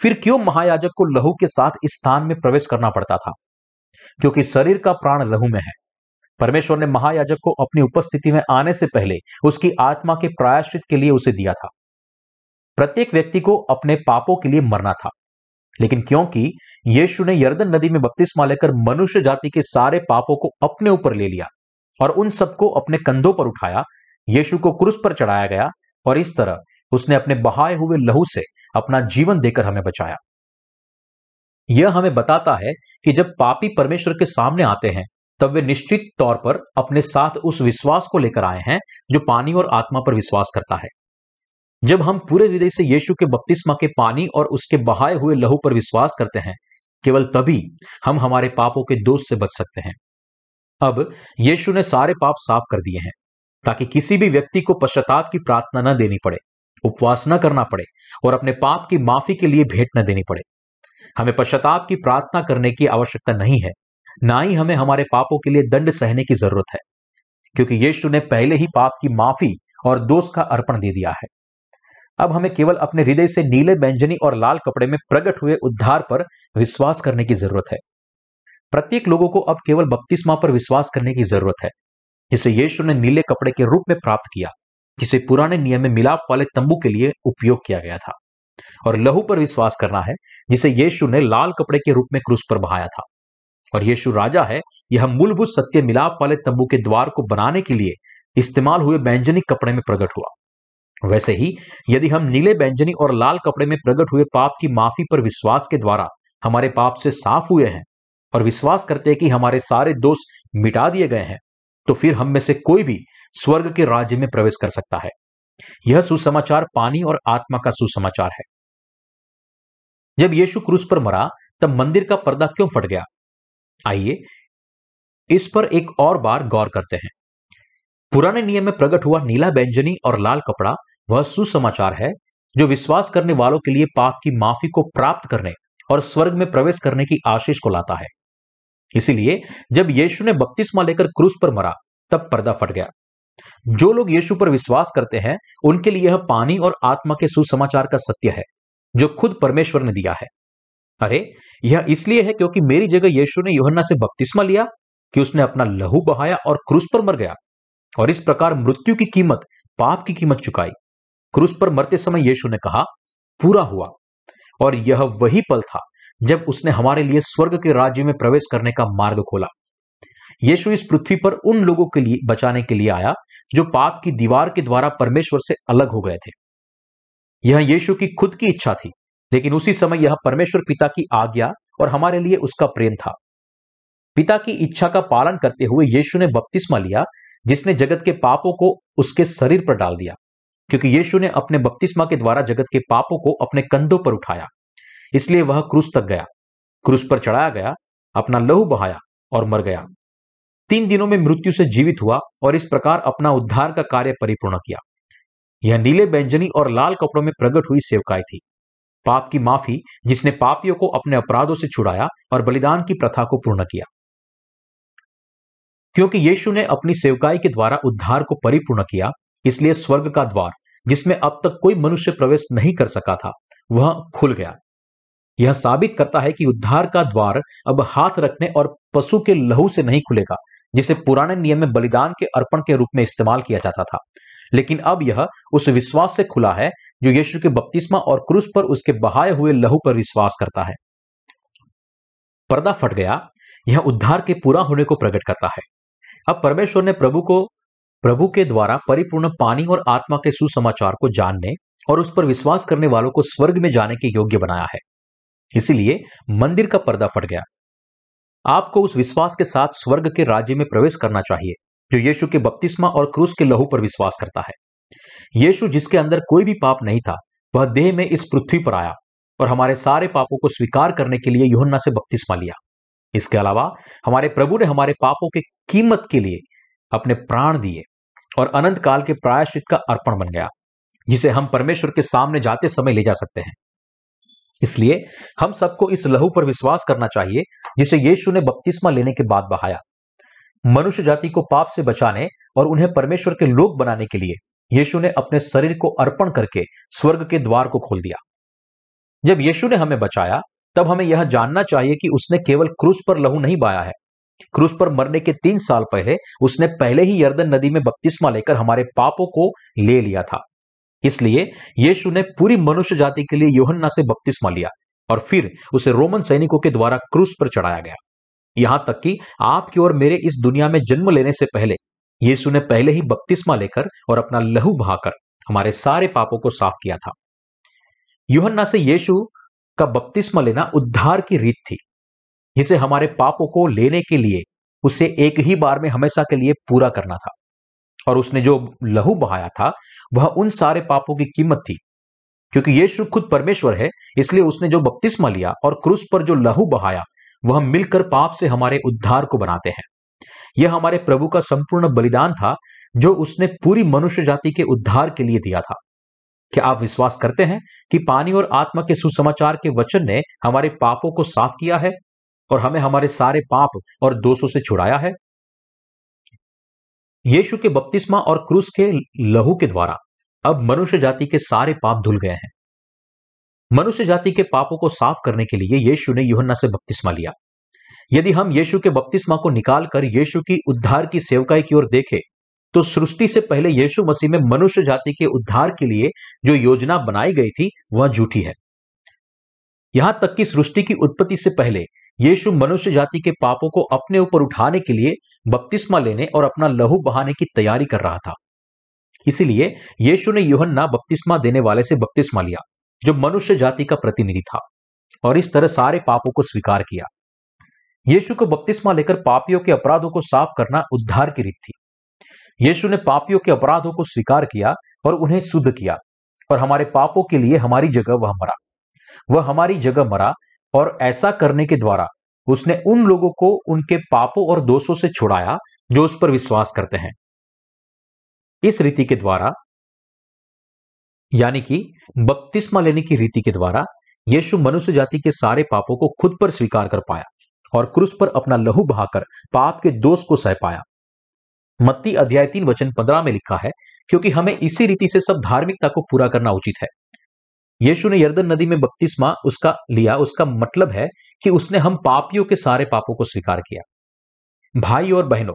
फिर क्यों महायाजक को लहू के साथ इस स्थान में प्रवेश करना पड़ता था? क्योंकि शरीर का प्राण लहू में है। परमेश्वर ने महायाजक को अपनी उपस्थिति में आने से पहले उसकी आत्मा के प्रायश्चित के लिए उसे दिया था। प्रत्येक व्यक्ति को अपने पापों के लिए मरना था। लेकिन क्योंकि यीशु ने यर्दन नदी में बपतिस्मा लेकर मनुष्य जाति के सारे पापों को अपने ऊपर ले लिया और उन सबको अपने कंधों पर उठाया, यीशु को क्रूस पर चढ़ाया गया और इस तरह उसने अपने बहाए हुए लहू से अपना जीवन देकर हमें बचाया। यह हमें बताता है कि जब पापी परमेश्वर के सामने आते हैं, तब वे निश्चित तौर पर अपने साथ उस विश्वास को लेकर आए हैं जो पानी और आत्मा पर विश्वास करता है। जब हम पूरे हृदय से यीशु के बपतिस्मा के पानी और उसके बहाए हुए लहू पर विश्वास करते हैं, केवल तभी हम हमारे पापों के दोष से बच सकते हैं। अब यीशु ने सारे पाप साफ़ कर दिए हैं, ताकि किसी भी व्यक्ति को पश्चाताप की प्रार्थना न देनी पड़े, उपवास न करना पड़े और अपने पाप की माफ़ी के लिए भेंट न देनी पड़े। हमें पश्चाताप की प्रार्थना करने की आवश्यकता नहीं है, ना ही हमें हमारे पापों के लिए दंड सहने की ज़रूरत है, क्योंकि यीशु ने पहले ही पाप की माफ़ी और दोष का अर्पण दे दिया है। अब हमें केवल अपने हृदय से नीले बैंजनी और लाल कपड़े में प्रकट हुए उद्धार पर विश्वास करने की ज़रूरत है। प्रत्येक लोगों को अब केवल बपतिस्मा पर विश्वास करने की ज़रूरत है। जिसे यीशु ने नीले कपड़े के रूप में प्राप्त किया, जिसे पुराने नियम में मिलाप वाले तंबू के लिए उपयोग किया गया था। और लहू पर विश्वास करना है, जिसे यीशु ने लाल कपड़े के रूप में क्रूस पर बहाया था। और यीशु राजा है, यह मूलभूत सत्य मिलाप वाले तंबू के द्वार को बनाने के लिए इस्तेमाल हुए बैंजनिक कपड़े में प्रकट हुआ। वैसे ही, यदि हम नीले बैंजनी और लाल कपड़े में प्रकट हुए पाप की माफ़ी पर विश्वास के द्वारा हमारे पाप से साफ़ हुए हैं और विश्वास करते हैं कि हमारे सारे दोष मिटा दिए गए हैं तो फिर हम में से कोई भी स्वर्ग के राज्य में प्रवेश कर सकता है। यह सुसमाचार पानी और आत्मा का सुसमाचार है। जब यीशु क्रूस पर मरा, तब मंदिर का पर्दा क्यों फट गया? आइए, इस पर एक और बार गौर करते हैं। पुराने नियम में प्रकट हुआ नीला बैंजनी और लाल कपड़ा वह सुसमाचार है, जो विश्वास करने वालों के लिए पाप की माफ़ी को प्राप्त करने और स्वर्ग में प्रवेश करने की आशीष को लाता है। इसीलिए, जब यीशु ने बपतिस्मा लेकर क्रूस पर मरा, तब पर्दा फट गया। जो लोग यीशु पर विश्वास करते हैं, उनके लिए यह पानी और आत्मा के सुसमाचार का सत्य है, जो खुद परमेश्वर ने दिया है। अरे, यह इसलिए है क्योंकि मेरी जगह यीशु ने योहन्ना से बपतिस्मा लिया कि उसने अपना लहू बहाया और क्रूस पर मर गया, और इस प्रकार मृत्यु की कीमत पाप की कीमत चुकाई। क्रूस पर मरते समय यीशु ने कहा, पूरा हुआ। और यह वही पल था जब उसने हमारे लिए स्वर्ग के राज्य में प्रवेश करने का मार्ग खोला। यीशु इस पृथ्वी पर उन लोगों के लिए, बचाने के लिए आया, जो पाप की दीवार के द्वारा परमेश्वर से अलग हो गए थे। यह यीशु की खुद की इच्छा थी, लेकिन उसी समय यह परमेश्वर पिता की आज्ञा और हमारे लिए उसका प्रेम था। पिता की इच्छा का पालन करते हुए यीशु ने बपतिस्मा लिया, जिसने जगत के पापों को उसके शरीर पर डाल दिया। क्योंकि यीशु ने अपने बपतिस्मा के द्वारा जगत के पापों को अपने कंधों पर उठाया। इसलिए वह क्रूस तक गया। क्रूस पर चढ़ाया गया, अपना लहू बहाया और मर गया। तीन दिनों में मृत्यु से जीवित हुआ और इस प्रकार अपना उद्धार का कार्य परिपूर्ण किया। यह नीले व्यंजनी और लाल कपड़ों में प्रकट हुई सेवकाई थी। पाप की माफ़ी जिसने पापियों को अपने अपराधों से छुड़ाया और बलिदान की प्रथा को पूर्ण किया। क्योंकि यीशु ने अपनी सेवकाई के द्वारा उद्धार को परिपूर्ण किया, इसलिए स्वर्ग का द्वार जिसमें अब तक कोई मनुष्य प्रवेश नहीं कर सका था, वह खुल गया। यह साबित करता है कि उद्धार का द्वार अब हाथ रखने और पशु के लहू से नहीं खुलेगा, जिसे पुराने नियम में बलिदान के अर्पण के रूप में इस्तेमाल किया जाता था। लेकिन अब यह उस विश्वास से खुला है, जो यीशु के बपतिस्मा और क्रूस पर उसके बहाए हुए लहू पर विश्वास करता है। पर्दा फट गया, यह उद्धार के पूरा होने को प्रकट करता है। अब परमेश्वर ने प्रभु को प्रभु के द्वारा परिपूर्ण पानी और आत्मा के सुसमाचार को जानने और उस पर विश्वास करने वालों को स्वर्ग में जाने के योग्य बनाया है। इसीलिए मंदिर का पर्दा फट गया। आपको उस विश्वास के साथ स्वर्ग के राज्य में प्रवेश करना चाहिए, जो यीशु के बपतिस्मा और क्रूस के लहू पर विश्वास करता है। यीशु जिसके अंदर कोई भी पाप नहीं था, वह देह में इस पृथ्वी पर आया और हमारे सारे पापों को स्वीकार करने के लिए योहन्ना से बपतिस्मा लिया। इसके अलावा हमारे प्रभु ने हमारे पापों के कीमत के लिए अपने प्राण दिए और अनंत काल के प्रायश्चित का अर्पण बन गया, जिसे हम परमेश्वर के सामने जाते समय ले जा सकते हैं। इसलिए हम सबको इस लहू पर विश्वास करना चाहिए, जिसे यीशु ने बपतिस्मा लेने के बाद बहाया। मनुष्य जाति को पाप से बचाने और उन्हें परमेश्वर के लोग बनाने के लिए यीशु ने अपने शरीर को अर्पण करके स्वर्ग के द्वार को खोल दिया। जब यीशु ने हमें बचाया, तब हमें यह जानना चाहिए कि उसने केवल क्रूस पर लहू नहीं बाया है क्रूस पर मरने के तीन साल पहले उसने पहले ही यर्दन नदी में बपतिस्मा लेकर हमारे पापों को ले लिया था। इसलिए यीशु ने पूरी मनुष्य जाति के लिए योहन्ना से बपतिस्मा लिया और फिर उसे रोमन सैनिकों के द्वारा क्रूस पर चढ़ाया गया। यहाँ तक कि आपकी और मेरे इस दुनिया में जन्म लेने से पहले यीशु ने पहले ही बपतिस्मा लेकर और अपना लहू बहाकर हमारे सारे पापों को साफ़ किया था। योहन्ना से यीशु का बपतिस्मा लेना उद्धार की रीत थी। जिसे हमारे पापों को लेने के लिए, उसे एक ही बार में हमेशा के लिए पूरा करना था। और उसने जो लहू बहाया था, वह उन सारे पापों की कीमत थी। क्योंकि यीशु खुद परमेश्वर है, इसलिए उसने जो बपतिस्मा लिया और क्रूस पर जो लहू बहाया, वह मिलकर पाप से हमारे उद्धार को बनाते हैं। यह हमारे प्रभु का संपूर्ण बलिदान था, जो उसने पूरी मनुष्य जाति के उद्धार के लिए दिया था। क्या आप विश्वास करते हैं कि पानी और आत्मा के सुसमाचार के वचन ने हमारे पापों को साफ़ किया है? और हमें हमारे सारे पाप और दोषों से छुड़ाया है? यीशु के बपतिस्मा और क्रूस के लहू के द्वारा अब मनुष्य जाति के सारे पाप धुल गए हैं। मनुष्य जाति के पापों को साफ़ करने के लिए यीशु ने युहन्ना से बपतिस्मा लिया। यदि हम यीशु के बपतिस्मा को निकालकर यीशु की उद्धार की सेवकाई की ओर देखें तो सृष्टि से पहले यीशु मसीह में मनुष्य जाति के उद्धार के लिए जो योजना बनाई गई थी, वह झूठी है। यहाँ तक कि सृष्टि की उत्पत्ति से पहले यीशु मनुष्य जाति के पापों को अपने ऊपर उठाने के लिए बपतिस्मा लेने और अपना लहू बहाने की तैयारी कर रहा था। इसीलिए यीशु ने योहन्ना बपतिस्मा देने वाले से बपतिस्मा लिया, जो मनुष्य जाति का प्रतिनिधि था, और इस तरह सारे पापों को स्वीकार किया। यीशु को बपतिस्मा लेकर पापियों के अपराधों को साफ़ करना उद्धार की रीत थी। यीशु ने पापियों के अपराधों को स्वीकार किया और उन्हें शुद्ध किया, और हमारे पापों के लिए हमारी जगह वह मरा। वह हमारी जगह मरा और ऐसा करने के द्वारा उसने उन लोगों को उनके पापों और दोषों से छुड़ाया जो उस पर विश्वास करते हैं। इस रीति के द्वारा, यानी कि बपतिस्मा लेने की रीति के द्वारा, यीशु मनुष्य जाति के सारे पापों को खुद पर स्वीकार कर पाया और क्रूस पर अपना लहू बहाकर पाप के दोष को सह पाया। मत्ती अध्याय तीन वचन पंद्रह में लिखा है, क्योंकि हमें इसी रीति से सब धार्मिकता को पूरा करना उचित है। यीशु ने यर्दन नदी में बपतिस्मा उसका लिया। उसका मतलब है कि उसने हम पापियों के सारे पापों को स्वीकार किया। भाई और बहनों,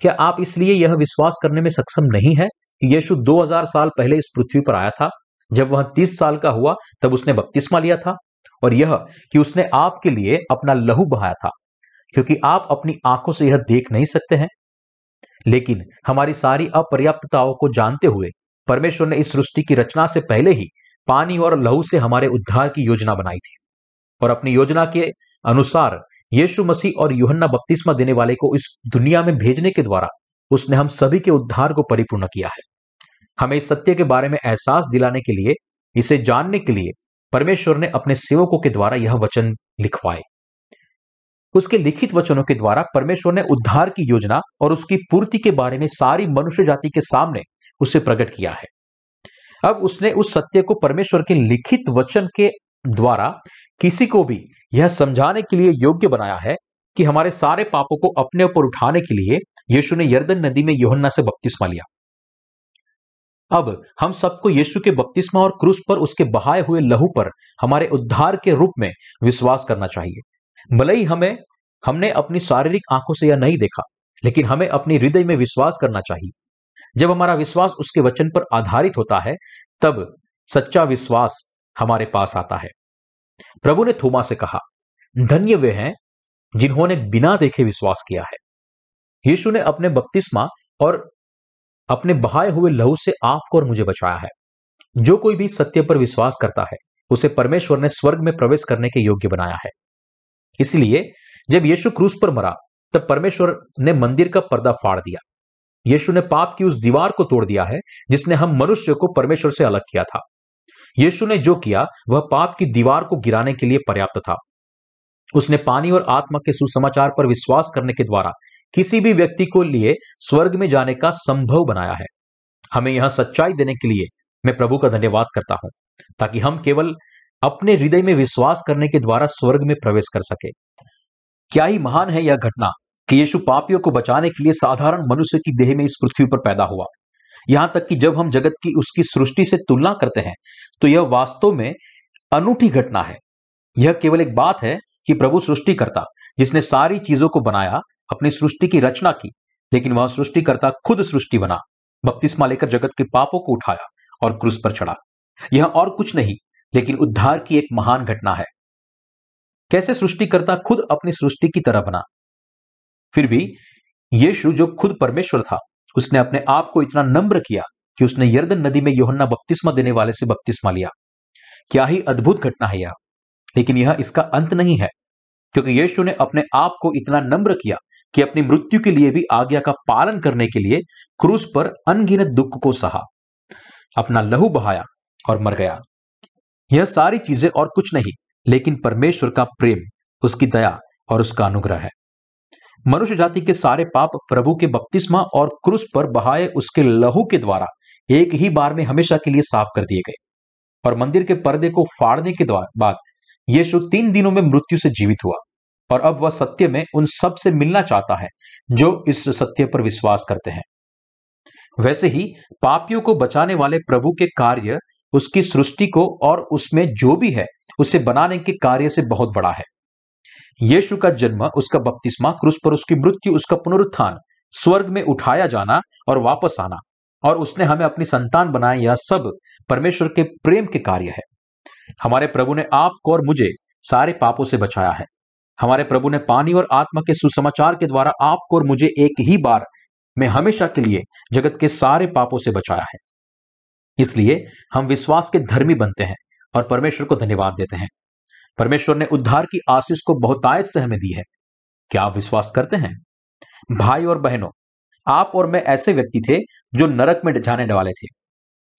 क्या आप इसलिए यह विश्वास करने में सक्षम नहीं है कि यीशु 2000 साल पहले इस पृथ्वी पर आया था? जब वह 30 साल का हुआ, तब उसने बपतिस्मा लिया था और यह कि उसने आपके लिए अपना लहू बहाया था, क्योंकि आप अपनी आँखों से यह देख नहीं सकते हैं। लेकिन हमारी सारी अपर्याप्तताओं को जानते हुए परमेश्वर ने इस सृष्टि की रचना से पहले ही पानी और लहू से हमारे उद्धार की योजना बनाई थी और अपनी योजना के अनुसार यीशु मसीह और युहन्ना बपतिस्मा देने वाले को इस दुनिया में भेजने के द्वारा उसने हम सभी के उद्धार को परिपूर्ण किया है। हमें इस सत्य के बारे में एहसास दिलाने के लिए, इसे जानने के लिए परमेश्वर ने अपने सेवकों के द्वारा यह वचन लिखवाए। उसके लिखित वचनों के द्वारा परमेश्वर ने उद्धार की योजना और उसकी पूर्ति के बारे में सारी मनुष्य जाति के सामने उसे प्रकट किया है। अब उसने उस सत्य को परमेश्वर के लिखित वचन के द्वारा किसी को भी यह समझाने के लिए योग्य बनाया है कि हमारे सारे पापों को अपने ऊपर उठाने के लिए यीशु ने यर्दन नदी में योहन्ना से बपतिस्मा लिया। अब हम सबको यीशु के बपतिस्मा और क्रूस पर उसके बहाए हुए लहू पर हमारे उद्धार के रूप में विश्वास करना चाहिए। भले ही हमें, हमने अपनी शारीरिक आँखों से यह नहीं देखा, लेकिन हमें अपनी हृदय में विश्वास करना चाहिए। जब हमारा विश्वास उसके वचन पर आधारित होता है, तब सच्चा विश्वास हमारे पास आता है। प्रभु ने थोमा से कहा, धन्य वे हैं जिन्होंने बिना देखे विश्वास किया है। यीशु ने अपने बपतिस्मा और अपने बहाए हुए लहू से आपको और मुझे बचाया है। जो कोई भी सत्य पर विश्वास करता है, उसे परमेश्वर ने स्वर्ग में प्रवेश करने के योग्य बनाया है। इसलिए जब यीशु क्रूस पर मरा, तब परमेश्वर ने मंदिर का पर्दा फाड़ दिया। यीशु ने पाप की उस दीवार को तोड़ दिया है, जिसने हम मनुष्य को परमेश्वर से अलग किया था। यीशु ने जो किया, वह पाप की दीवार को गिराने के लिए पर्याप्त था। उसने पानी और आत्मा के सुसमाचार पर विश्वास करने के द्वारा किसी भी व्यक्ति को लिए स्वर्ग में जाने का संभव बनाया है। हमें यह सच्चाई देने के लिए मैं प्रभु का धन्यवाद करता हूँ, ताकि हम केवल अपने हृदय में विश्वास करने के द्वारा स्वर्ग में प्रवेश कर सके। क्या ही महान है यह घटना। कि यीशु पापियों को बचाने के लिए साधारण मनुष्य की देह में इस पृथ्वी पर पैदा हुआ। यहाँ तक कि जब हम जगत की उसकी सृष्टि से तुलना करते हैं तो यह वास्तव में अनूठी घटना है। यह केवल एक बात है कि प्रभु सृष्टिकर्ता, जिसने सारी चीज़ों को बनाया, अपनी सृष्टि की रचना की, लेकिन वह सृष्टिकर्ता खुद सृष्टि बना, बपतिस्मा लेकर जगत के पापों को उठाया और क्रूस पर चढ़ा। यह और कुछ नहीं, लेकिन उद्धार की एक महान घटना है। कैसे सृष्टिकर्ता खुद अपनी सृष्टि की तरह बना? फिर भी यीशु जो खुद परमेश्वर था, उसने अपने आप को इतना नम्र किया कि उसने यर्दन नदी में योहन्ना बपतिस्मा देने वाले से बपतिस्मा लिया। क्या ही अद्भुत घटना है यह। लेकिन यह इसका अंत नहीं है, क्योंकि यीशु ने अपने आप को इतना नम्र किया कि अपनी मृत्यु के लिए भी आज्ञा का पालन करने के लिए क्रूस पर अनगिनत दुख को सहा, अपना लहू बहाया और मर गया। यह सारी चीज़ें और कुछ नहीं, लेकिन परमेश्वर का प्रेम, उसकी दया और उसका अनुग्रह है। मनुष्य जाति के सारे पाप प्रभु के बपतिस्मा और क्रूस पर बहाए उसके लहू के द्वारा एक ही बार में हमेशा के लिए साफ़ कर दिए गए। और मंदिर के पर्दे को फाड़ने के बाद यीशु तीन दिनों में मृत्यु से जीवित हुआ। और अब वह सत्य में उन सबसे मिलना चाहता है, जो इस सत्य पर विश्वास करते हैं। वैसे ही पापियों को बचाने वाले प्रभु के कार्य, उसकी सृष्टि को और उसमें जो भी है, उसे बनाने के कार्य से बहुत बड़ा है। यीशु का जन्म, उसका बपतिस्मा, क्रूस पर उसकी मृत्यु, उसका पुनरुत्थान, स्वर्ग में उठाया जाना और वापस आना। और उसने हमें अपनी संतान बनाए यह सब परमेश्वर के प्रेम के कार्य है। हमारे प्रभु ने आपको और मुझे सारे पापों से बचाया है। हमारे प्रभु ने पानी और आत्मा के सुसमाचार के द्वारा आपको और मुझे एक ही बार में हमेशा के लिए जगत के सारे पापों से बचाया है। इसलिए हम विश्वास के धर्मी बनते हैं और परमेश्वर को धन्यवाद देते हैं। परमेश्वर ने उद्धार की आशीष को बहुतायत से हमें दी है। क्या आप विश्वास करते हैं? भाई और बहनों, आप और मैं ऐसे व्यक्ति थे जो नरक में जाने वाले थे।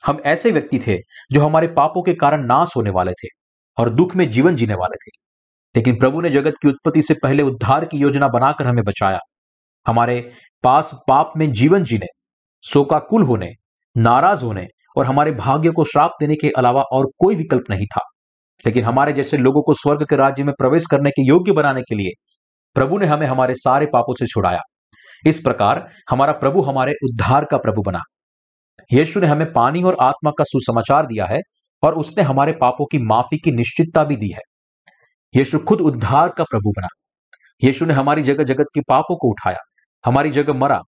हम ऐसे व्यक्ति थे जो हमारे पापों के कारण नाश होने वाले थे और दुख में जीवन जीने वाले थे। लेकिन प्रभु ने जगत की उत्पत्ति से पहले उद्धार की योजना बनाकर हमें बचाया। हमारे पास पाप में जीवन जीने, शोकाकुल होने, नाराज़ होने और हमारे भाग्य को श्राप देने के अलावा और कोई विकल्प नहीं था। लेकिन हमारे जैसे लोगों को स्वर्ग के राज्य में प्रवेश करने के योग्य बनाने के लिए प्रभु ने हमें हमारे सारे पापों से छुड़ाया। इस प्रकार हमारा प्रभु हमारे उद्धार का प्रभु बना। यीशु ने हमें पानी और आत्मा का सुसमाचार दिया है और उसने हमारे पापों की माफ़ी की निश्चितता भी दी है। यीशु खुद उद्धार का प्रभु बना। यीशु ने हमारी जगह जगत के पापों को उठाया, हमारी जगह मरा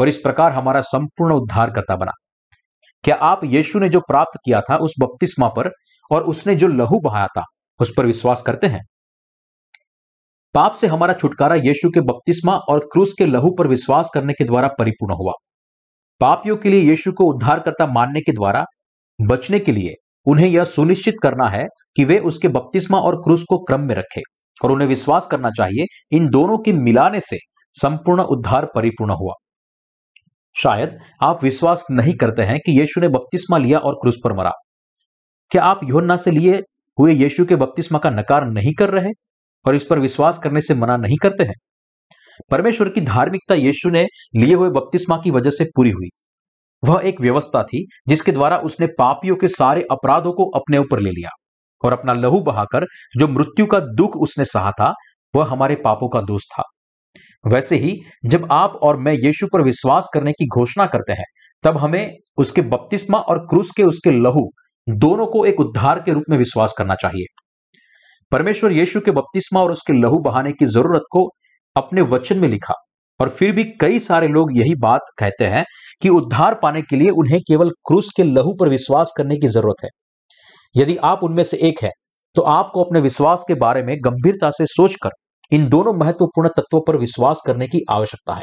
और इस प्रकार हमारा संपूर्ण उद्धार करता बना। क्या आप यीशु ने जो प्राप्त किया था उस बपतिस्मा पर और उसने जो लहू बहाया था, उस पर विश्वास करते हैं। पाप से हमारा छुटकारा यीशु के बपतिस्मा और क्रूस के लहू पर विश्वास करने के द्वारा परिपूर्ण हुआ। पापियों के लिए यीशु को उद्धारकर्ता मानने के द्वारा, बचने के लिए उन्हें यह सुनिश्चित करना है कि वे उसके बपतिस्मा और क्रूस को क्रम में रखें और उन्हें विश्वास करना चाहिए इन दोनों के मिलाने से संपूर्ण उद्धार परिपूर्ण हुआ। शायद आप विश्वास नहीं करते हैं कि यीशु ने बपतिस्मा लिया और क्रूस पर मरा। क्या आप योहन्ना से लिए हुए यीशु के बपतिस्मा का नकार नहीं कर रहे और इस पर विश्वास करने से मना नहीं करते हैं? परमेश्वर की धार्मिकता यीशु ने लिए हुए बपतिस्मा की वजह से पूरी हुई। वह एक व्यवस्था थी, जिसके द्वारा उसने पापियों के सारे अपराधों को अपने ऊपर ले लिया और अपना लहू बहाकर जो मृत्यु का दुख उसने सहा था, वह हमारे पापों का दोष था। वैसे ही, जब आप और मैं यीशु पर विश्वास करने की घोषणा करते हैं, तब हमें उसके बपतिस्मा और क्रूस के उसके लहू दोनों को एक उद्धार के रूप में विश्वास करना चाहिए। परमेश्वर यीशु के बपतिस्मा और उसके लहू बहाने की ज़रूरत को अपने वचन में लिखा और फिर भी कई सारे लोग यही बात कहते हैं कि उद्धार पाने के लिए उन्हें केवल क्रूस के लहू पर विश्वास करने की ज़रूरत है। यदि आप उनमें से एक है तो आपको अपने विश्वास के बारे में गंभीरता से सोचकर इन दोनों महत्वपूर्ण तत्वों पर विश्वास करने की आवश्यकता है।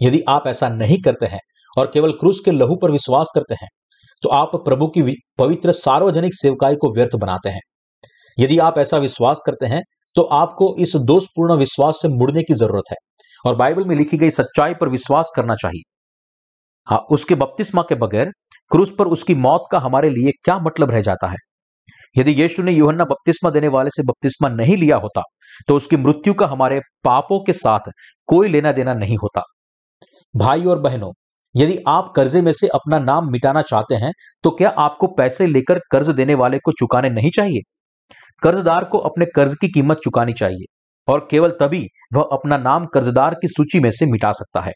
यदि आप ऐसा नहीं करते हैं और केवल क्रूस के लहू पर विश्वास करते हैं तो आप प्रभु की पवित्र सार्वजनिक सेवकाई को व्यर्थ बनाते हैं। यदि आप ऐसा विश्वास करते हैं तो आपको इस दोषपूर्ण विश्वास से मुड़ने की ज़रूरत है। और बाइबल में लिखी गई सच्चाई पर विश्वास करना चाहिए। हाँ उसके बपतिस्मा के बगैर क्रूस पर उसकी मौत का हमारे लिए क्या मतलब रह जाता है? यदि यीशु ने यूहन्ना बपतिस्मा देने वाले से बपतिस्मा नहीं लिया होता तो उसकी मृत्यु का हमारे पापों के साथ कोई लेना देना नहीं होता। भाई और बहनों यदि आप कर्जे में से अपना नाम मिटाना चाहते हैं तो क्या आपको पैसे लेकर कर्ज देने वाले को चुकाने नहीं चाहिए? कर्जदार को अपने कर्ज की कीमत चुकानी चाहिए, और केवल तभी वह अपना नाम कर्जदार की सूची में से मिटा सकता है।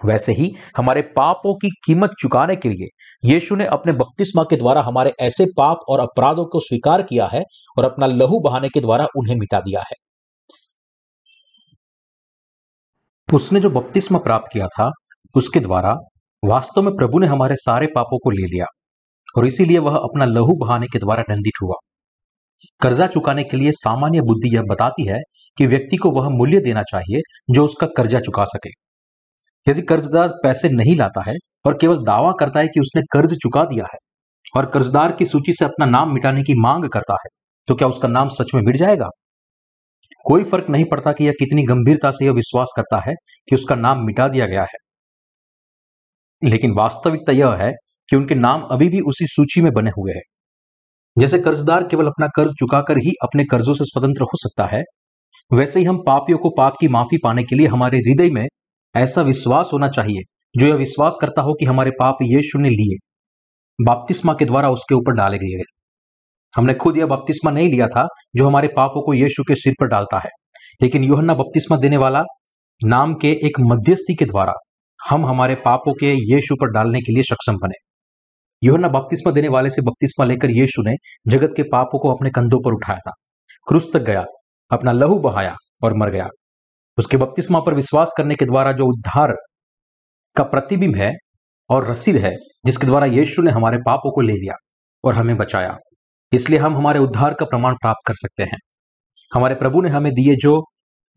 वैसे ही, हमारे पापों की कीमत चुकाने के लिए यीशु ने अपने बपतिस्मा के द्वारा हमारे ऐसे पाप और अपराधों को स्वीकार किया है, और अपना लहू बहाने के द्वारा उन्हें मिटा दिया है। उसने जो बपतिस्मा प्राप्त किया था, उसके द्वारा वास्तव में प्रभु ने हमारे सारे पापों को ले लिया, और इसीलिए वह अपना लहू बहाने के द्वारा दंडित हुआ। कर्जा चुकाने के लिए सामान्य बुद्धि यह बताती है कि व्यक्ति को वह मूल्य देना चाहिए जो उसका कर्जा चुका सके। यदि कर्जदार पैसे नहीं लाता है और केवल दावा करता है कि उसने कर्ज चुका दिया है, और कर्जदार की सूची से अपना नाम मिटाने की मांग करता है तो क्या उसका नाम सच में मिट जाएगा? कोई फ़र्क नहीं पड़ता कि यह कितनी गंभीरता से यह विश्वास करता है कि उसका नाम मिटा दिया गया है। लेकिन वास्तविकता यह है कि उनके नाम अभी भी उसी सूची में बने हुए हैं। जैसे कर्जदार केवल अपना कर्ज चुकाकर ही अपने कर्जों से स्वतंत्र हो सकता है, वैसे ही हम पापियों को पाप की माफ़ी पाने के लिए हमारे हृदय में ऐसा विश्वास होना चाहिए, जो यह विश्वास करता हो कि हमारे पाप यीशु ने लिए। बाप्तिस्मा के द्वारा उसके ऊपर डाले गए हमने खुद यह बपतिस्मा नहीं लिया था, जो हमारे पापों को यीशु के सिर पर डालता है। लेकिन योहन्ना बपतिस्मा देने वाला नाम के एक मध्यस्थी के द्वारा हम हमारे पापों के यीशु पर डालने के लिए सक्षम बने। योहन्ना बपतिस्मा देने वाले से बपतिस्मा लेकर यीशु ने जगत के पापों को अपने कंधों पर उठाया था। क्रूस तक गया, अपना लहू बहाया और मर गया। उसके बपतिस्मा पर विश्वास करने के द्वारा जो उद्धार का प्रतिबिंब है और रसीद है, जिसके द्वारा यीशु ने हमारे पापों को ले लिया और हमें बचाया। इसलिए हम हमारे उद्धार का प्रमाण प्राप्त कर सकते हैं। हमारे प्रभु ने हमें दिए जो,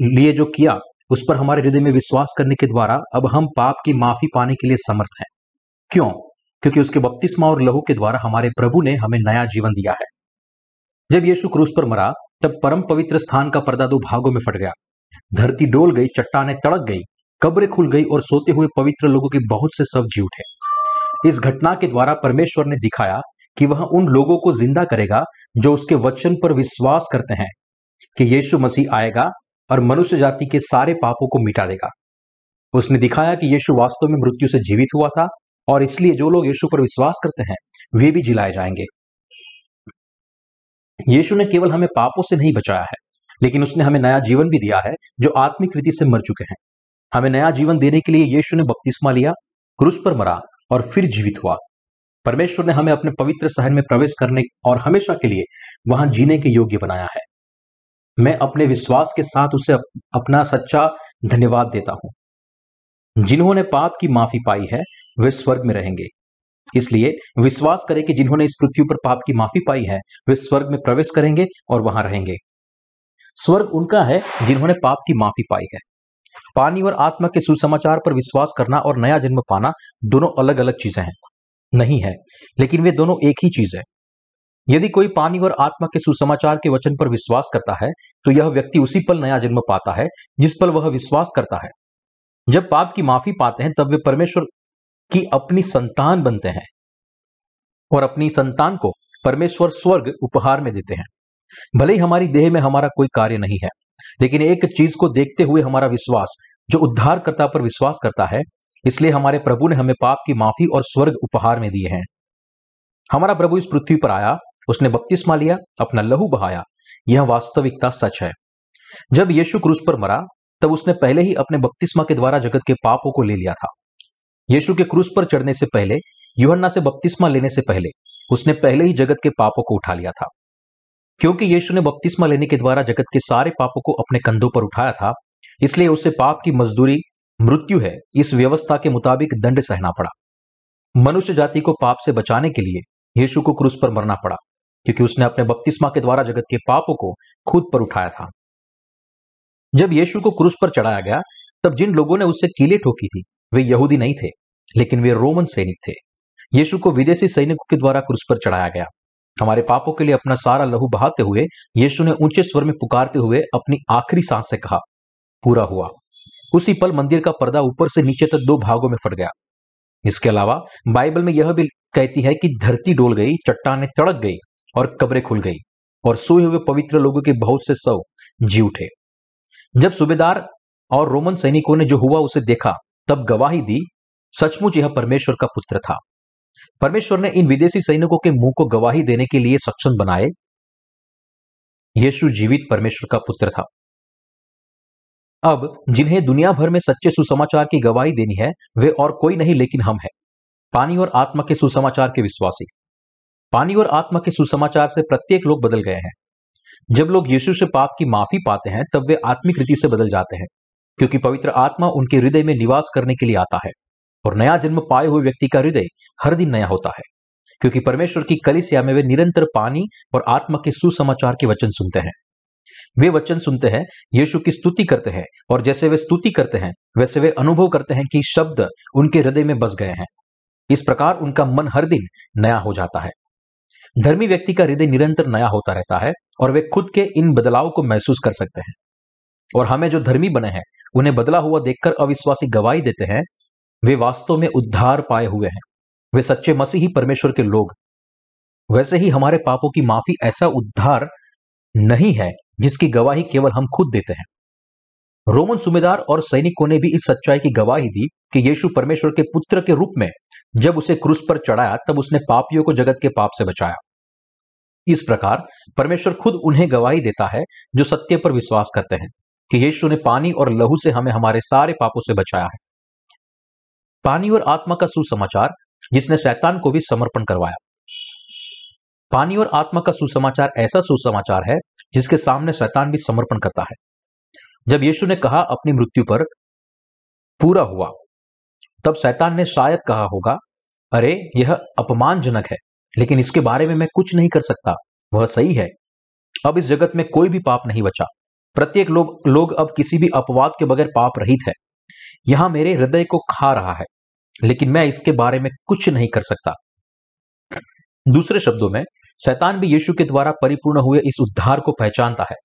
लिए जो किया उस पर हमारे हृदय में विश्वास करने के द्वारा अब हम पाप की माफ़ी पाने के लिए समर्थ हैं। क्यों? क्योंकि उसके बपतिस्मा और लहू के द्वारा हमारे प्रभु ने हमें नया जीवन दिया है। जब यीशु क्रूस पर मरा, तब परम पवित्र स्थान का पर्दा दो भागों में फट गया। धरती डोल गई, चट्टाने तड़क गई, कब्रें खुल गई और सोते हुए पवित्र लोगों के बहुत से सब जी उठे। इस घटना के द्वारा परमेश्वर ने दिखाया कि वह उन लोगों को ज़िंदा करेगा जो उसके वचन पर विश्वास करते हैं कि यीशु मसीह आएगा और मनुष्य जाति के सारे पापों को मिटा देगा। उसने दिखाया कि यीशु वास्तव में मृत्यु से जीवित हुआ था और इसलिए जो लोग यीशु पर विश्वास करते हैं, वे भी जिलाए जाएँगे। यीशु ने केवल हमें पापों से नहीं बचाया है, लेकिन उसने हमें नया जीवन भी दिया है, जो आत्मिक रीति से मर चुके हैं। हमें नया जीवन देने के लिए यीशु ने बपतिस्मा लिया, क्रूस पर मरा और फिर जीवित हुआ। परमेश्वर ने हमें अपने पवित्र शहर में प्रवेश करने और हमेशा के लिए वहाँ जीने के योग्य बनाया है। मैं अपने विश्वास के साथ उसे अपना सच्चा धन्यवाद देता हूँ। जिन्होंने पाप की माफ़ी पाई है, वे स्वर्ग में रहेंगे। इसलिए विश्वास करें कि जिन्होंने इस पृथ्वी पर पाप की माफ़ी पाई है, वे स्वर्ग में प्रवेश करेंगे और वहाँ रहेंगे। स्वर्ग उनका है जिन्होंने पाप की माफ़ी पाई है। पानी और आत्मा के सुसमाचार पर विश्वास करना और नया जन्म पाना दोनों अलग अलग चीज़ें हैं। नहीं है, लेकिन वे दोनों एक ही चीज़ है। यदि कोई पानी और आत्मा के सुसमाचार के वचन पर विश्वास करता है तो यह व्यक्ति उसी पल नया जन्म पाता है, जिस पल वह विश्वास करता है। जब पाप की माफ़ी पाते हैं, तब वे परमेश्वर की अपनी संतान बनते हैं और अपनी संतान को परमेश्वर स्वर्ग उपहार में देते हैं। भले ही हमारी देह में हमारा कोई कार्य नहीं है, लेकिन एक चीज़ को देखते हुए हमारा विश्वास, जो उद्धारकर्ता पर विश्वास करता है, इसलिए हमारे प्रभु ने हमें पाप की माफ़ी और स्वर्ग उपहार में दिए हैं। हमारा प्रभु इस पृथ्वी पर आया उसने बपतिस्मा लिया, अपना लहू बहाया। यह वास्तविकता सच है। जब यीशु क्रूस पर मरा, तब उसने पहले ही अपने बपतिस्मा के द्वारा जगत के पापों को ले लिया था। यीशु के क्रूस पर चढ़ने से पहले, युहन्ना से बपतिस्मा लेने से पहले, उसने पहले ही जगत के पापों को उठा लिया था। क्योंकि यीशु ने बपतिस्मा लेने के द्वारा जगत के सारे पापों को अपने कंधों पर उठाया था, इसलिए उसे पाप की मजदूरी, मृत्यु है, इस व्यवस्था के मुताबिक दंड सहना पड़ा। मनुष्य जाति को पाप से बचाने के लिए यीशु को क्रूस पर मरना पड़ा। क्योंकि उसने अपने बपतिस्मा के द्वारा जगत के पापों को खुद पर उठाया था। जब यीशु को क्रूस पर चढ़ाया गया, तब जिन लोगों ने उससे कीले ठोकी थी, वे यहूदी नहीं थे, लेकिन वे रोमन सैनिक थे। यीशु को विदेशी सैनिकों के द्वारा क्रूस पर चढ़ाया गया। हमारे पापों के लिए अपना सारा लहू बहाते हुए, यीशु ने ऊँचे स्वर में पुकारते हुए अपनी आखिरी सांस से कहा, पूरा हुआ। उसी पल मंदिर का पर्दा ऊपर से नीचे तक दो भागों में फट गया। इसके अलावा बाइबल में यह भी कहती है कि धरती डोल गई, चट्टाने तड़क गई और कब्रें खुल गई, और सोए हुए पवित्र लोगों के बहुत से सौ जी उठे। जब सूबेदार और रोमन सैनिकों ने जो हुआ उसे देखा, तब गवाही दी, सचमुच यह परमेश्वर का पुत्र था। परमेश्वर ने इन विदेशी सैनिकों के मुँह को गवाही देने के लिए सक्षम बनाए। यीशु जीवित परमेश्वर का पुत्र था। अब, जिन्हें दुनिया भर में सच्चे सुसमाचार की गवाही देनी है, वे और कोई नहीं लेकिन हम हैं। पानी और आत्मा के सुसमाचार के विश्वासी। पानी और आत्मा के सुसमाचार से प्रत्येक लोग बदल गए हैं। जब लोग यीशु से पाप की माफ़ी पाते हैं, तब वे आत्मिक रीति से बदल जाते हैं, क्योंकि पवित्र आत्मा उनके हृदय में निवास करने के लिए आता है, और नया जन्म पाए हुए व्यक्ति का हृदय हर दिन नया होता है, क्योंकि परमेश्वर की कलिसिया में वे निरंतर पानी और आत्मा के सुसमाचार के वचन सुनते हैं। वे वचन सुनते हैं, यीशु की स्तुति करते हैं, और जैसे वे स्तुति करते हैं, वैसे वे अनुभव करते हैं कि शब्द उनके हृदय में बस गए हैं। इस प्रकार उनका मन हर दिन नया हो जाता है। धर्मी व्यक्ति का हृदय निरंतर नया होता रहता है और वे खुद के इन बदलाव को महसूस कर सकते हैं। और हमें जो धर्मी बने हैं, उन्हें बदला हुआ देखकर अविश्वासी गवाही देते हैं, वे वास्तव में उद्धार पाए हुए हैं। वे सच्चे मसीही परमेश्वर के लोग। वैसे ही हमारे पापों की माफ़ी ऐसा उद्धार नहीं है, जिसकी गवाही केवल हम खुद देते हैं। रोमन सुमेदार और सैनिकों ने भी इस सच्चाई की गवाही दी कि यीशु परमेश्वर के पुत्र के रूप में जब उसे क्रूस पर चढ़ाया, तब उसने पापियों को जगत के पाप से बचाया। इस प्रकार परमेश्वर खुद उन्हें गवाही देता है जो सत्य पर विश्वास करते हैं कि यीशु ने पानी और लहू से हमें हमारे सारे पापों से बचाया है। पानी और आत्मा का सुसमाचार, जिसने शैतान को भी समर्पण करवाया। पानी और आत्मा का सुसमाचार ऐसा सुसमाचार है, जिसके सामने शैतान भी समर्पण करता है। जब यीशु ने कहा, अपनी मृत्यु पर पूरा हुआ, तब शैतान ने शायद कहा होगा, अरे, यह अपमानजनक है। लेकिन इसके बारे में मैं कुछ नहीं कर सकता। वह सही है। अब इस जगत में कोई भी पाप नहीं बचा। प्रत्येक लोग लोग अब किसी भी अपवाद के बगैर पाप रहित है। यहाँ मेरे हृदय को खा रहा है, लेकिन मैं इसके बारे में कुछ नहीं कर सकता। दूसरे शब्दों में, शैतान भी यीशु के द्वारा परिपूर्ण हुए इस उद्धार को पहचानता है,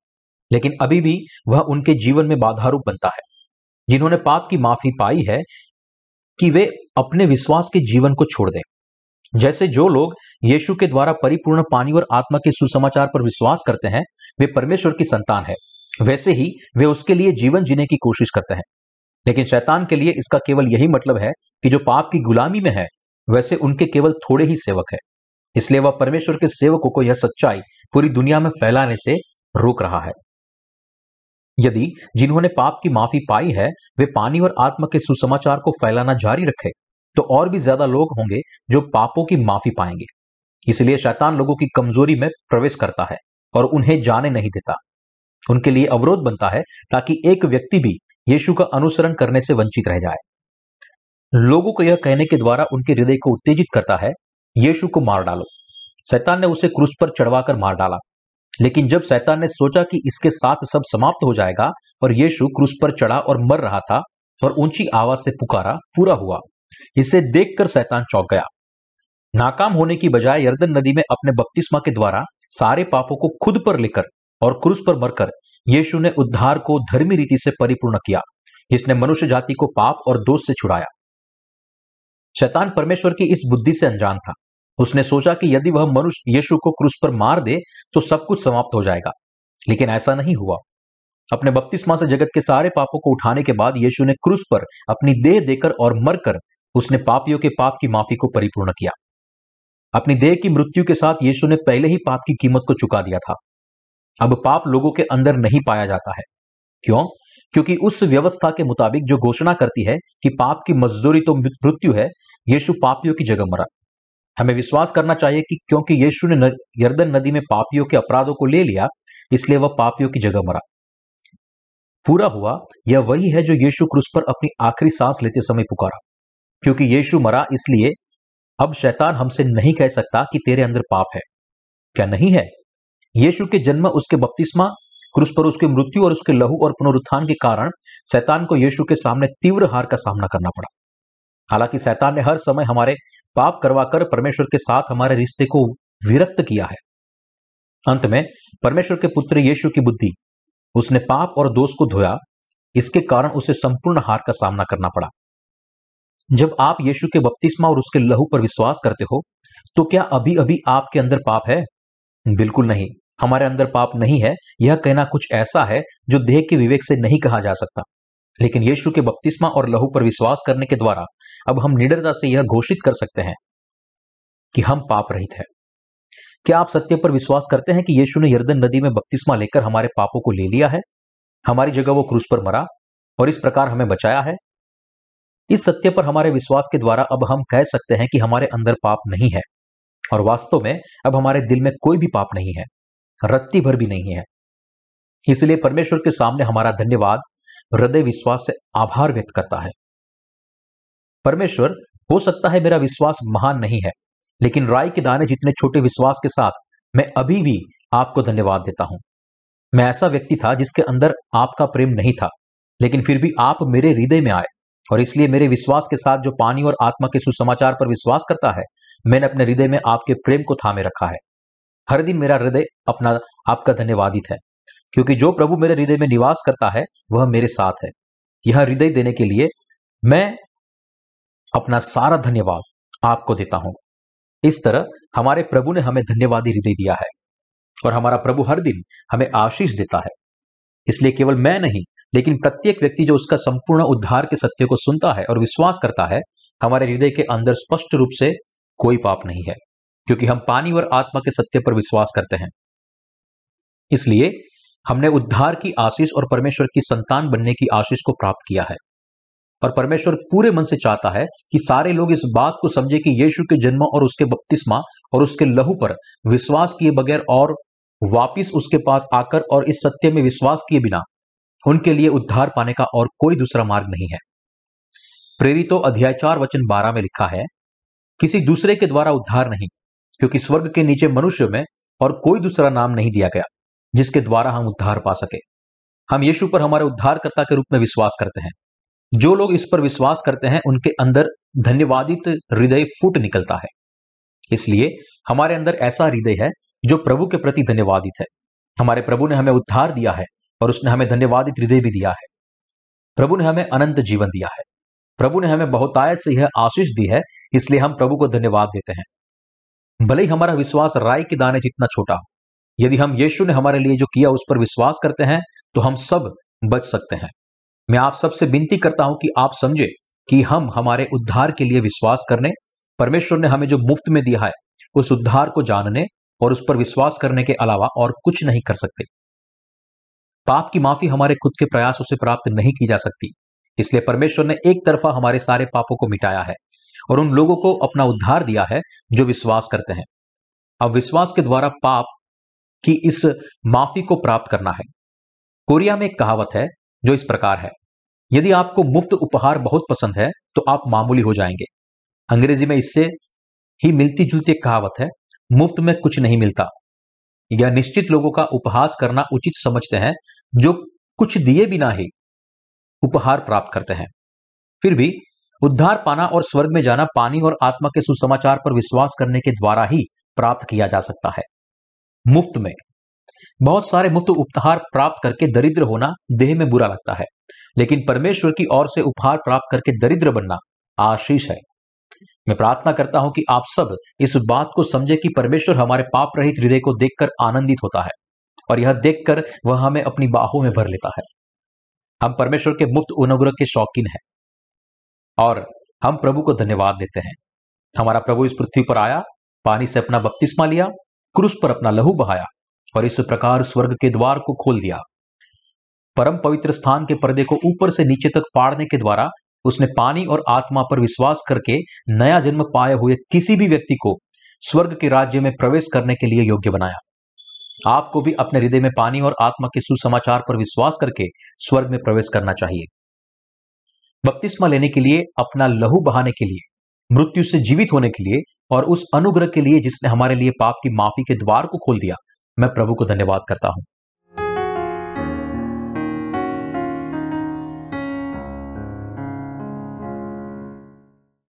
लेकिन अभी भी वह उनके जीवन में बाधारूप बनता है। जिन्होंने पाप की माफ़ी पाई है कि वे अपने विश्वास के जीवन को छोड़ दें। जैसे जो लोग यीशु के द्वारा परिपूर्ण पानी और आत्मा के सुसमाचार पर विश्वास करते हैं, वे परमेश्वर की संतान है। वैसे ही वे उसके लिए जीवन जीने की कोशिश करते हैं। लेकिन शैतान के लिए इसका केवल यही मतलब है कि जो पाप की गुलामी में है, वैसे उनके केवल थोड़े ही सेवक है। इसलिए वह परमेश्वर के सेवकों को यह सच्चाई पूरी दुनिया में फैलाने से रोक रहा है। यदि जिन्होंने पाप की माफ़ी पाई है, वे पानी और आत्मा के सुसमाचार को फैलाना जारी रखे तो और भी ज़्यादा लोग होंगे जो पापों की माफ़ी पाएँगे। इसलिए शैतान लोगों की कमज़ोरी में प्रवेश करता है और उन्हें जाने नहीं देता। उनके लिए अवरोध बनता है ताकि एक व्यक्ति भी यीशु का अनुसरण करने से वंचित रह जाए। लोगों को यह कहने के द्वारा उनके हृदय को उत्तेजित करता है, यीशु को मार डालो। शैतान ने उसे क्रूस पर चढ़वाकर मार डाला। लेकिन जब शैतान ने सोचा कि इसके साथ सब समाप्त हो जाएगा और यीशु क्रूस पर चढ़ा और मर रहा था और ऊँची आवाज़ से पुकारा, पूरा हुआ। इसे देखकर शैतान चौंक गया। नाकाम होने की बजाय यर्दन नदी में अपने बपतिस्मा के द्वारा सारे पापों को खुद पर लेकर और क्रूस पर मरकर यीशु ने उद्धार को धर्मी रीति से परिपूर्ण किया, जिसने मनुष्य जाति को पाप और दोष से छुड़ाया। शैतान परमेश्वर की इस बुद्धि से अनजान था। उसने सोचा कि यदि वह मनुष्य यीशु को क्रूस पर मार दे तो सब कुछ समाप्त हो जाएगा। लेकिन ऐसा नहीं हुआ। अपने बपतिस्मा से जगत के सारे पापों को उठाने के बाद यीशु ने क्रूस पर अपनी देह देकर और मरकर उसने पापियों के पाप की माफ़ी को परिपूर्ण किया। अपनी देह की मृत्यु के साथ यीशु ने पहले ही पाप की कीमत को चुका दिया था। अब पाप लोगों के अंदर नहीं पाया जाता है। क्यों? क्योंकि उस व्यवस्था के मुताबिक जो घोषणा करती है कि पाप की मजदूरी तो मृत्यु है, यीशु पापियों की जगह मरा। हमें विश्वास करना चाहिए कि क्योंकि यीशु ने, यर्दन नदी में पापियों के अपराधों को ले लिया, इसलिए वह पापियों की जगह मरा। पूरा हुआ, यह वही है जो यीशु क्रूस पर अपनी आखिरी सांस लेते समय पुकारा। क्योंकि यीशु मरा इसलिए, अब शैतान हमसे नहीं कह सकता कि तेरे अंदर पाप है। क्या नहीं है? यीशु के जन्म, उसके बपतिस्मा, क्रूस पर उसकी मृत्यु और उसके लहू और पुनरुत्थान के कारण शैतान को यीशु के सामने तीव्र हार का सामना करना पड़ा। हालाँकि शैतान ने हर समय हमारे पाप करवाकर परमेश्वर के साथ हमारे रिश्ते को विरक्त किया है। अंत में, परमेश्वर के पुत्र यीशु की बुद्धि, उसने पाप और दोष को धोया, इसके कारण उसे संपूर्ण हार का सामना करना पड़ा। जब आप यीशु के बपतिस्मा और उसके लहू पर विश्वास करते हो तो क्या अभी अभी आपके अंदर पाप है? बिल्कुल नहीं। हमारे अंदर पाप नहीं है। यह कहना कुछ ऐसा है जो देह के विवेक से नहीं कहा जा सकता। लेकिन यीशु के बपतिस्मा और लहू पर विश्वास करने के द्वारा अब हम निडरता से यह घोषित कर सकते हैं कि हम पाप रहित हैं। क्या आप सत्य पर विश्वास करते हैं कि यीशु ने यर्दन नदी में बपतिस्मा लेकर हमारे पापों को ले लिया है? हमारी जगह वो क्रूस पर मरा और इस प्रकार हमें बचाया है? इस सत्य पर हमारे विश्वास के द्वारा अब हम कह सकते हैं कि हमारे अंदर पाप नहीं है। और वास्तव में अब हमारे दिल में कोई भी पाप नहीं है। रत्ती भर भी नहीं है। इसलिए परमेश्वर के सामने हमारा धन्यवाद हृदय विश्वास से आभार व्यक्त करता है। परमेश्वर, हो सकता है मेरा विश्वास महान नहीं है, लेकिन राय के दाने जितने छोटे विश्वास के साथ मैं अभी भी आपको धन्यवाद देता हूँ। मैं ऐसा व्यक्ति था जिसके अंदर आपका प्रेम नहीं था, लेकिन फिर भी आप मेरे हृदय में आए। और इसलिए मेरे विश्वास के साथ जो पानी और आत्मा के सुसमाचार पर विश्वास करता है, मैंने अपने हृदय में आपके प्रेम को थामे रखा है। हर दिन मेरा हृदय अपना आपका धन्यवादित है, क्योंकि जो प्रभु मेरे हृदय में निवास करता है, वह मेरे साथ है। यह हृदय देने के लिए मैं अपना सारा धन्यवाद आपको देता हूँ। इस तरह हमारे प्रभु ने हमें धन्यवादी हृदय दिया है और हमारा प्रभु हर दिन हमें आशीष देता है। इसलिए केवल मैं नहीं लेकिन प्रत्येक व्यक्ति जो उसका संपूर्ण उद्धार के सत्य को सुनता है और विश्वास करता है, हमारे हृदय के अंदर स्पष्ट रूप से कोई पाप नहीं है, क्योंकि हम पानी और आत्मा के सत्य पर विश्वास करते हैं। इसलिए हमने उद्धार की आशीष और परमेश्वर की संतान बनने की आशीष को प्राप्त किया है। और परमेश्वर पूरे मन से चाहता है कि सारे लोग इस बात को समझे कि यीशु के जन्म और उसके बपतिस्मा और उसके लहू पर विश्वास किए बगैर और वापिस उसके पास आकर और इस सत्य में विश्वास किए बिना उनके लिए उद्धार पाने का और कोई दूसरा मार्ग नहीं है। प्रेरितो अध्याय चार वचन बारह में लिखा है, किसी दूसरे के द्वारा उद्धार नहीं, क्योंकि स्वर्ग के नीचे मनुष्य में और कोई दूसरा नाम नहीं दिया गया, जिसके द्वारा हम उद्धार पा सके। हम यीशु पर हमारे उद्धारकर्ता के रूप में विश्वास करते हैं। जो लोग इस पर विश्वास करते हैं, उनके अंदर धन्यवादित हृदय फूट निकलता है। इसलिए हमारे अंदर ऐसा हृदय है, जो प्रभु के प्रति धन्यवादित है। हमारे प्रभु ने हमें उद्धार दिया है। और उसने हमें धन्यवादित हृदय भी दिया है। प्रभु ने हमें अनंत जीवन दिया है। प्रभु ने हमें बहुतायत से यह आशीष दी है, इसलिए हम प्रभु को धन्यवाद देते हैं। भले ही हमारा विश्वास राय के दाने जितना छोटा हो, यदि हम यीशु ने हमारे लिए जो किया उस पर विश्वास करते हैं तो हम सब बच सकते हैं। मैं आप सबसे विनती करता हूँ कि आप समझे कि हम हमारे उद्धार के लिए विश्वास करने, परमेश्वर ने हमें जो मुफ़्त में दिया है, उस उद्धार को जानने और उस पर विश्वास करने के अलावा और कुछ नहीं कर सकते। पाप की माफ़ी हमारे खुद के प्रयासों से प्राप्त नहीं की जा सकती। इसलिए परमेश्वर ने एक तरफा हमारे सारे पापों को मिटाया है और उन लोगों को अपना उद्धार दिया है जो विश्वास करते हैं। अब विश्वास के द्वारा पाप की इस माफ़ी को प्राप्त करना है। कोरिया में एक कहावत है जो इस प्रकार है, यदि आपको मुफ़्त उपहार बहुत पसंद है तो आप मामूली हो जाएँगे। अंग्रेज़ी में इससे ही मिलती जुलती एक कहावत है, मुफ़्त में कुछ नहीं मिलता। या निश्चित लोगों का उपहास करना उचित समझते हैं, जो कुछ दिए बिना ही उपहार प्राप्त करते हैं। फिर भी, उद्धार पाना और स्वर्ग में जाना पानी और आत्मा के सुसमाचार पर विश्वास करने के द्वारा ही प्राप्त किया जा सकता है। मुफ़्त में। बहुत सारे मुफ़्त उपहार प्राप्त करके दरिद्र होना देह में बुरा लगता है, लेकिन परमेश्वर की ओर से उपहार प्राप्त करके दरिद्र बनना आशीष है। मैं प्रार्थना करता हूँ कि आप सब इस बात को समझे कि परमेश्वर हमारे पाप रहित हृदय को देखकर आनंदित होता है और यह देखकर वह हमें अपनी बाहों में भर लेता है। हम परमेश्वर के मुफ़्त अनुग्रह के शौकीन हैं और हम प्रभु को धन्यवाद देते हैं। हमारा प्रभु इस पृथ्वी पर आया, पानी से अपना बपतिस्मा लिया, क्रूस पर अपना लहू बहाया और इस प्रकार स्वर्ग के द्वार को खोल दिया। परम पवित्र स्थान के पर्दे को ऊपर से नीचे तक फाड़ने के द्वारा उसने पानी और आत्मा पर विश्वास करके नया जन्म पाए हुए किसी भी व्यक्ति को स्वर्ग के राज्य में प्रवेश करने के लिए योग्य बनाया। आपको भी अपने हृदय में पानी और आत्मा के सुसमाचार पर विश्वास करके स्वर्ग में प्रवेश करना चाहिए। बपतिस्मा लेने के लिए, अपना लहू बहाने के लिए, मृत्यु से जीवित होने के लिए और उस अनुग्रह के लिए जिसने हमारे लिए पाप की माफ़ी के द्वार को खोल दिया, मैं प्रभु को धन्यवाद करता हूँ।